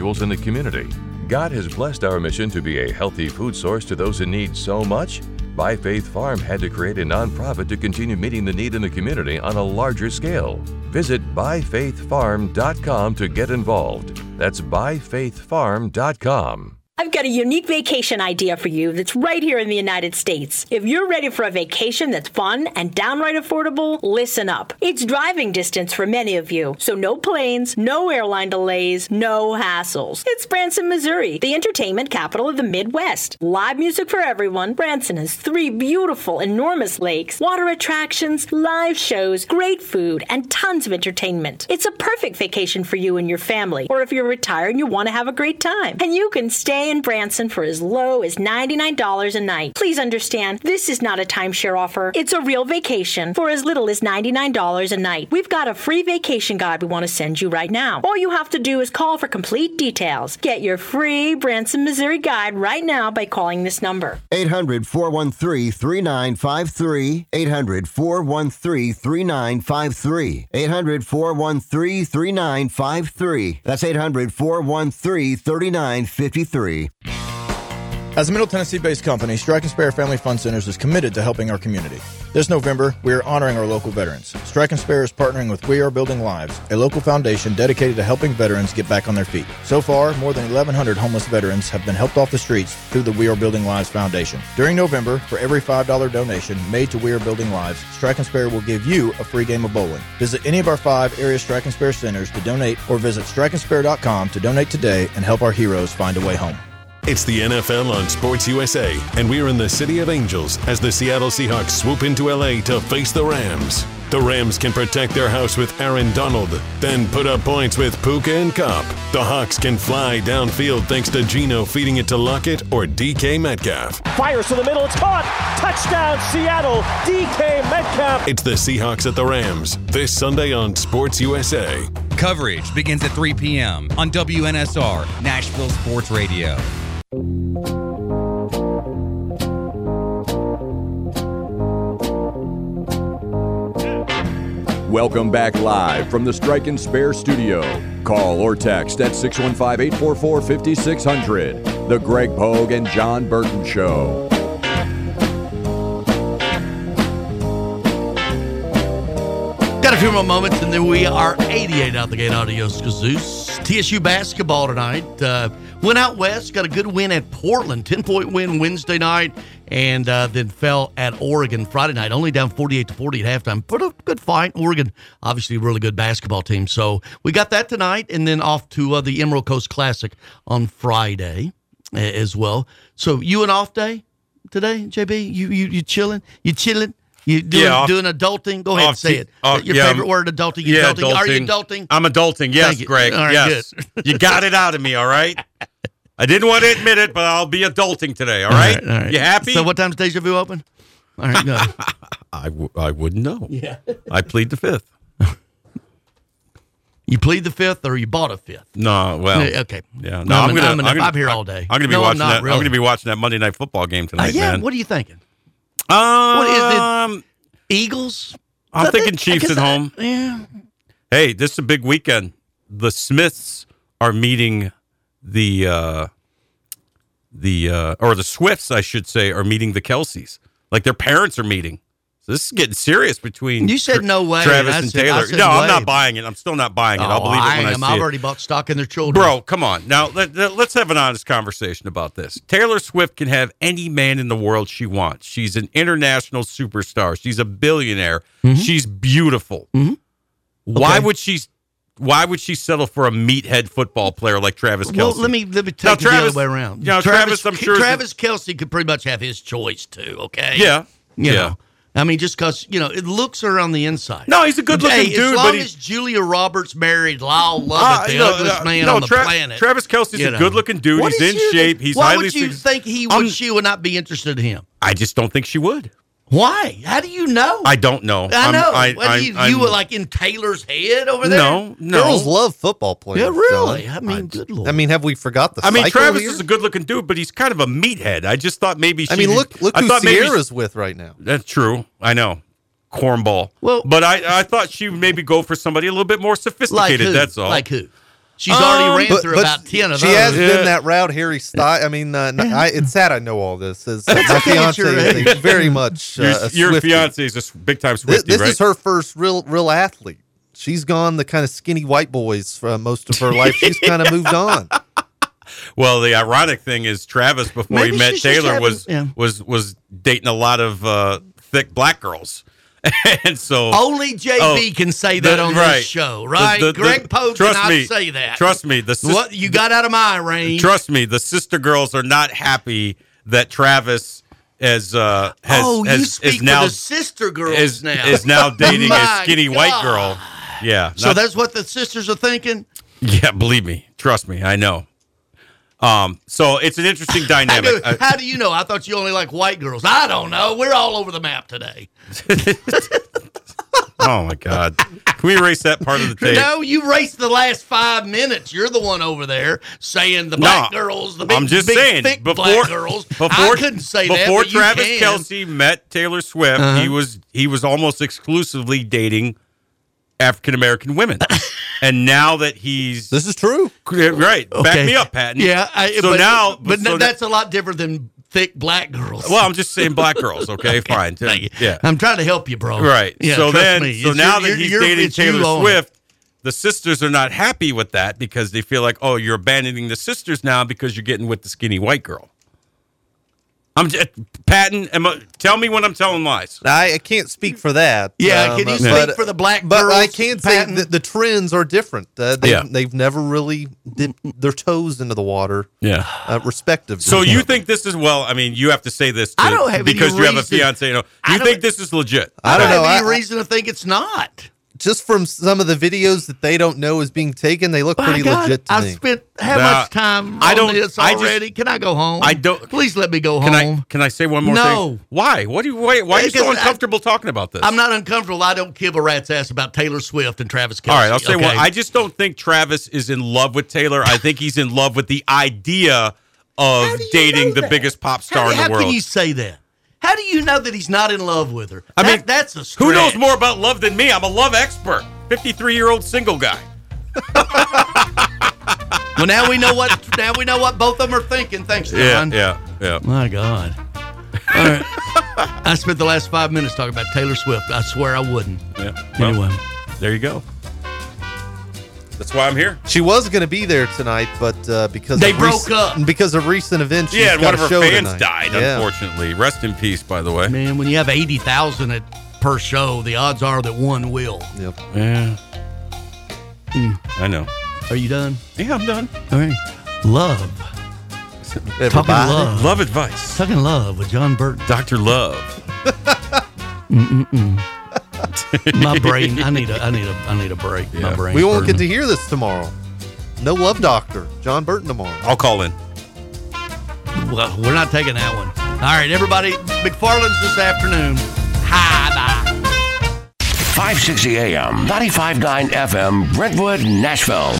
in the community. God has blessed our mission to be a healthy food source to those in need so much. By Faith Farm had to create a nonprofit to continue meeting the need in the community on a larger scale. Visit byfaithfarm.com to get involved. That's byfaithfarm.com. I've got a unique vacation idea for you that's right here in the United States. If you're ready for a vacation that's fun and downright affordable, listen up. It's driving distance for many of you, so no planes, no airline delays, no hassles. It's Branson, Missouri, the entertainment capital of the Midwest. Live music for everyone. Branson has three beautiful, enormous lakes, water attractions, live shows, great food, and tons of entertainment. It's a perfect vacation for you and your family, or if you're retired and you want to have a great time. And you can stay in Branson for as low as $99 a night. Please understand, this is not a timeshare offer. It's a real vacation for as little as $99 a night. We've got a free vacation guide we want to send you right now. All you have to do is call for complete details. Get your free Branson, Missouri guide right now by calling this number. 800 413 3953. 800 413 3953. 800 413 3953. That's 800 413 3953. As a Middle Tennessee based company, Strike and Spare Family Fun Centers is committed to helping our community. This November, we are honoring our local veterans. Strike and Spare is partnering with We Are Building Lives, a local foundation dedicated to helping veterans get back on their feet. So far, more than 1,100 homeless veterans have been helped off the streets through the We Are Building Lives Foundation. During November, for every $5 donation made to We Are Building Lives, Strike and Spare will give you a free game of bowling. Visit any of our five area Strike and Spare centers to donate or visit strikeandspare.com to donate today and help our heroes find a way home. It's the NFL on Sports USA, and we're in the City of Angels as the Seattle Seahawks swoop into LA to face the Rams. The Rams can protect their house with Aaron Donald, then put up points with Puka and Kupp. The Hawks can fly downfield thanks to Geno feeding it to Lockett or DK Metcalf. Fires to the middle, it's caught! Touchdown, Seattle! DK Metcalf! It's the Seahawks at the Rams this Sunday on Sports USA. Coverage begins at 3 p.m. on WNSR, Nashville Sports Radio. Welcome back live from the Strike and Spare studio. Call or text at 615 844 5600. The Greg Pogue and Jon Burton Show. Got a few more moments, and then we are 88 out the gate. Adios, Kazoos. TSU basketball tonight. Uh, went out west, got a good win at Portland. 10 point win Wednesday night, and uh, then fell at Oregon Friday night. Only down 48 to 40 at halftime. But a good fight. Oregon, obviously, a really good basketball team. So we got that tonight, and then off to uh, the Emerald Coast Classic on Friday as well. So you an off day today, JB? You you you chilling? You chilling? You doing, Yeah, doing adulting? Go ahead, off say it. off- Your yeah, favorite word, adulting. You Yeah, adulting. Are you adulting? I'm adulting. Yes, Thank you. Greg. All right, yes. good. you got it out of me, all right? I didn't want to admit it, but I'll be adulting today, all All right? right, all right. You happy? So what time's Deja Vu open? All right, go. I, w- I wouldn't know. Yeah. I plead the fifth. You plead the fifth, or you bought a fifth? No, well, okay. yeah. No, No, I'm, I'm- gonna. I'm gonna- gonna- I'm here all day. I'm gonna be No, watching not that. I'm gonna be watching that Monday night football game Uh, tonight, yeah. man. What are you thinking? Um, What is it? Eagles. I'm thinking think- Chiefs at I- home. yeah. Hey, this is a big weekend. The Smiths are meeting the uh the uh or the Swifts, I should say, are meeting the Kelces. Like their parents are meeting. So this is getting serious between You said no way, Travis and said- Taylor. No, I'm way. not buying it. I'm still not buying it. I'll Oh, believe it I when I am. see I've it. already bought stock in their children. Bro, come on. Now, let, us have an honest conversation about this. Taylor Swift can have any man in the world she wants. She's an international superstar. She's a billionaire. She's beautiful. Why Mm-hmm. Okay. would she why would she settle for a meathead football player like Travis Well, Kelce? let me let me take Now, it the other way around. you know, Travis, I'm sure Travis Kelce could pretty much have his choice too. Okay. Yeah. You Yeah. know, I mean, just because you know it looks are on the inside. No, he's a good-looking Hey, dude, As long he- as Julia Roberts married Lyle Lovett, Ah, the no, ugliest no, man no, on the Tra- planet, Travis Kelce's you a good-looking dude. What He's in you- shape. He's why highly Why would you suc- think he would? She would not be interested in him. I just don't think she would. Why? How do you know? I don't know. I know. I, What, I, you, I'm- you were like in Taylor's head over there. No, no. Girls love football players. Yeah, really? Jon. I mean, good lord. I mean, have we forgot the? I mean, Travis here? is a good-looking dude, but he's kind of a meathead. I just thought maybe. She, I mean, look look I who thought maybe- Ciara's with right now. That's true. I know. Cornball. Well- but I, I thought she would maybe go for somebody a little bit more like sophisticated. who? That's all. Like who? She's already ran But- through but about ten of she those. has Yeah. been that route Harry style. I mean, uh, n- I, it's sad I know all this. As, It's my okay, fiance is a very much uh, your a your fiance is a s- big time This, Swifty, this right? is her first real real athlete. She's gone the kind of skinny white boys for most of her life. She's kind of moved on. Well, the ironic thing is Travis before Maybe he met Taylor having- was yeah. was was dating a lot of uh, thick black girls, and so Only JB Oh, can say the- that on right. this show, right? the- the- Greg Pogue trust cannot me, say that. Trust me, the sis- what you got out of my range. Trust me, the sister girls are not happy that Travis has uh has, oh, you has, speak is now the sister girls is, now. is now dating a skinny white girl. Yeah. So not- that's what the sisters are thinking. yeah, believe me, trust me, I know. Um, so it's an interesting How dynamic. do, how do you know? I thought you only like white girls. I don't know. We're all over the map today. oh my god, can we erase that part of the tape? No, you raced the last five minutes. You're the one over there saying the black No, girls, the big, I'm just big, saying thick before black girls. before I couldn't say that. before you Travis. Kelce met Taylor Swift, Uh-huh. he was he was almost exclusively dating African American women, and now that he's this is true, right? Back Okay. me up, Patton. Yeah, I, so but, now, but so that's a lot different than thick black girls. well, I'm just saying black girls. Okay, fine. Thank you. Yeah, I'm trying to help you, bro. right. Yeah, so then, me. so It's now your- that he's dating Taylor. Swift, the sisters are not happy with that because they feel like, oh, you're abandoning the sisters now because you're getting with the skinny white girl. I'm just, Patton. Am I, tell me when I'm telling lies. I, I can't speak for that. Yeah, can you speak but- for the black But I girls, can say Patton? that the trends are different. Uh, they've, Yeah. they've never really dipped their toes into the water. Yeah. Uh, respectively. So you think this is well? I mean, you have to say this to, I don't have any because you have a fiance. You know, I you think this is legit? I don't know. have any I- reason to think it's not. Just from some of the videos that they don't know is being taken, they look My pretty God, legit to I've me. spent how Nah, much time I on don't- this I just- can I go home? I don't- Please let me go Can home. I can I say one more No. thing? Why? What do you why, why are you so Because I- uncomfortable talking about this? I'm not uncomfortable. I don't give a rat's ass about Taylor Swift and Travis Kelce. All right, I'll say okay? one. I just don't think Travis is in love with Taylor. I think he's in love with the idea of dating the biggest pop star how, in the how world. can you say that? How do you know that he's not in love with her? I That- mean, that's a Who knows more about love than me? I'm a love expert. 53 year old single guy. Well, now we know what. Now we know what both of them are thinking. Thanks, Yeah, yeah, yeah. My God. All right. I spent the last five minutes talking about Taylor Swift. I swear I wouldn't. Yeah. Well, Anyway. there you go. That's why I'm here. She was going to be there tonight, but uh, because They of broke up. because of recent events, she's Yeah, and got one of her show fans tonight. died, Yeah. unfortunately. Rest in peace, by the way. Man, when you have 80,000 at per show, the odds are that one will. Yep. Yeah. I know. Are you done? Yeah, I'm done. All right. Love. Talking love. Love advice. Talking love with Jon Burton. Dr. Love. Mm-mm-mm. My brain. I need a. I need a. I need a break. My brain. We won't get to hear this tomorrow. No love doctor, Jon Burton tomorrow. I'll call in. Well, we're not taking that one. All right, everybody. McFarland's this afternoon. Hi, bye. 560 AM, 95.9 FM, Brentwood, Nashville.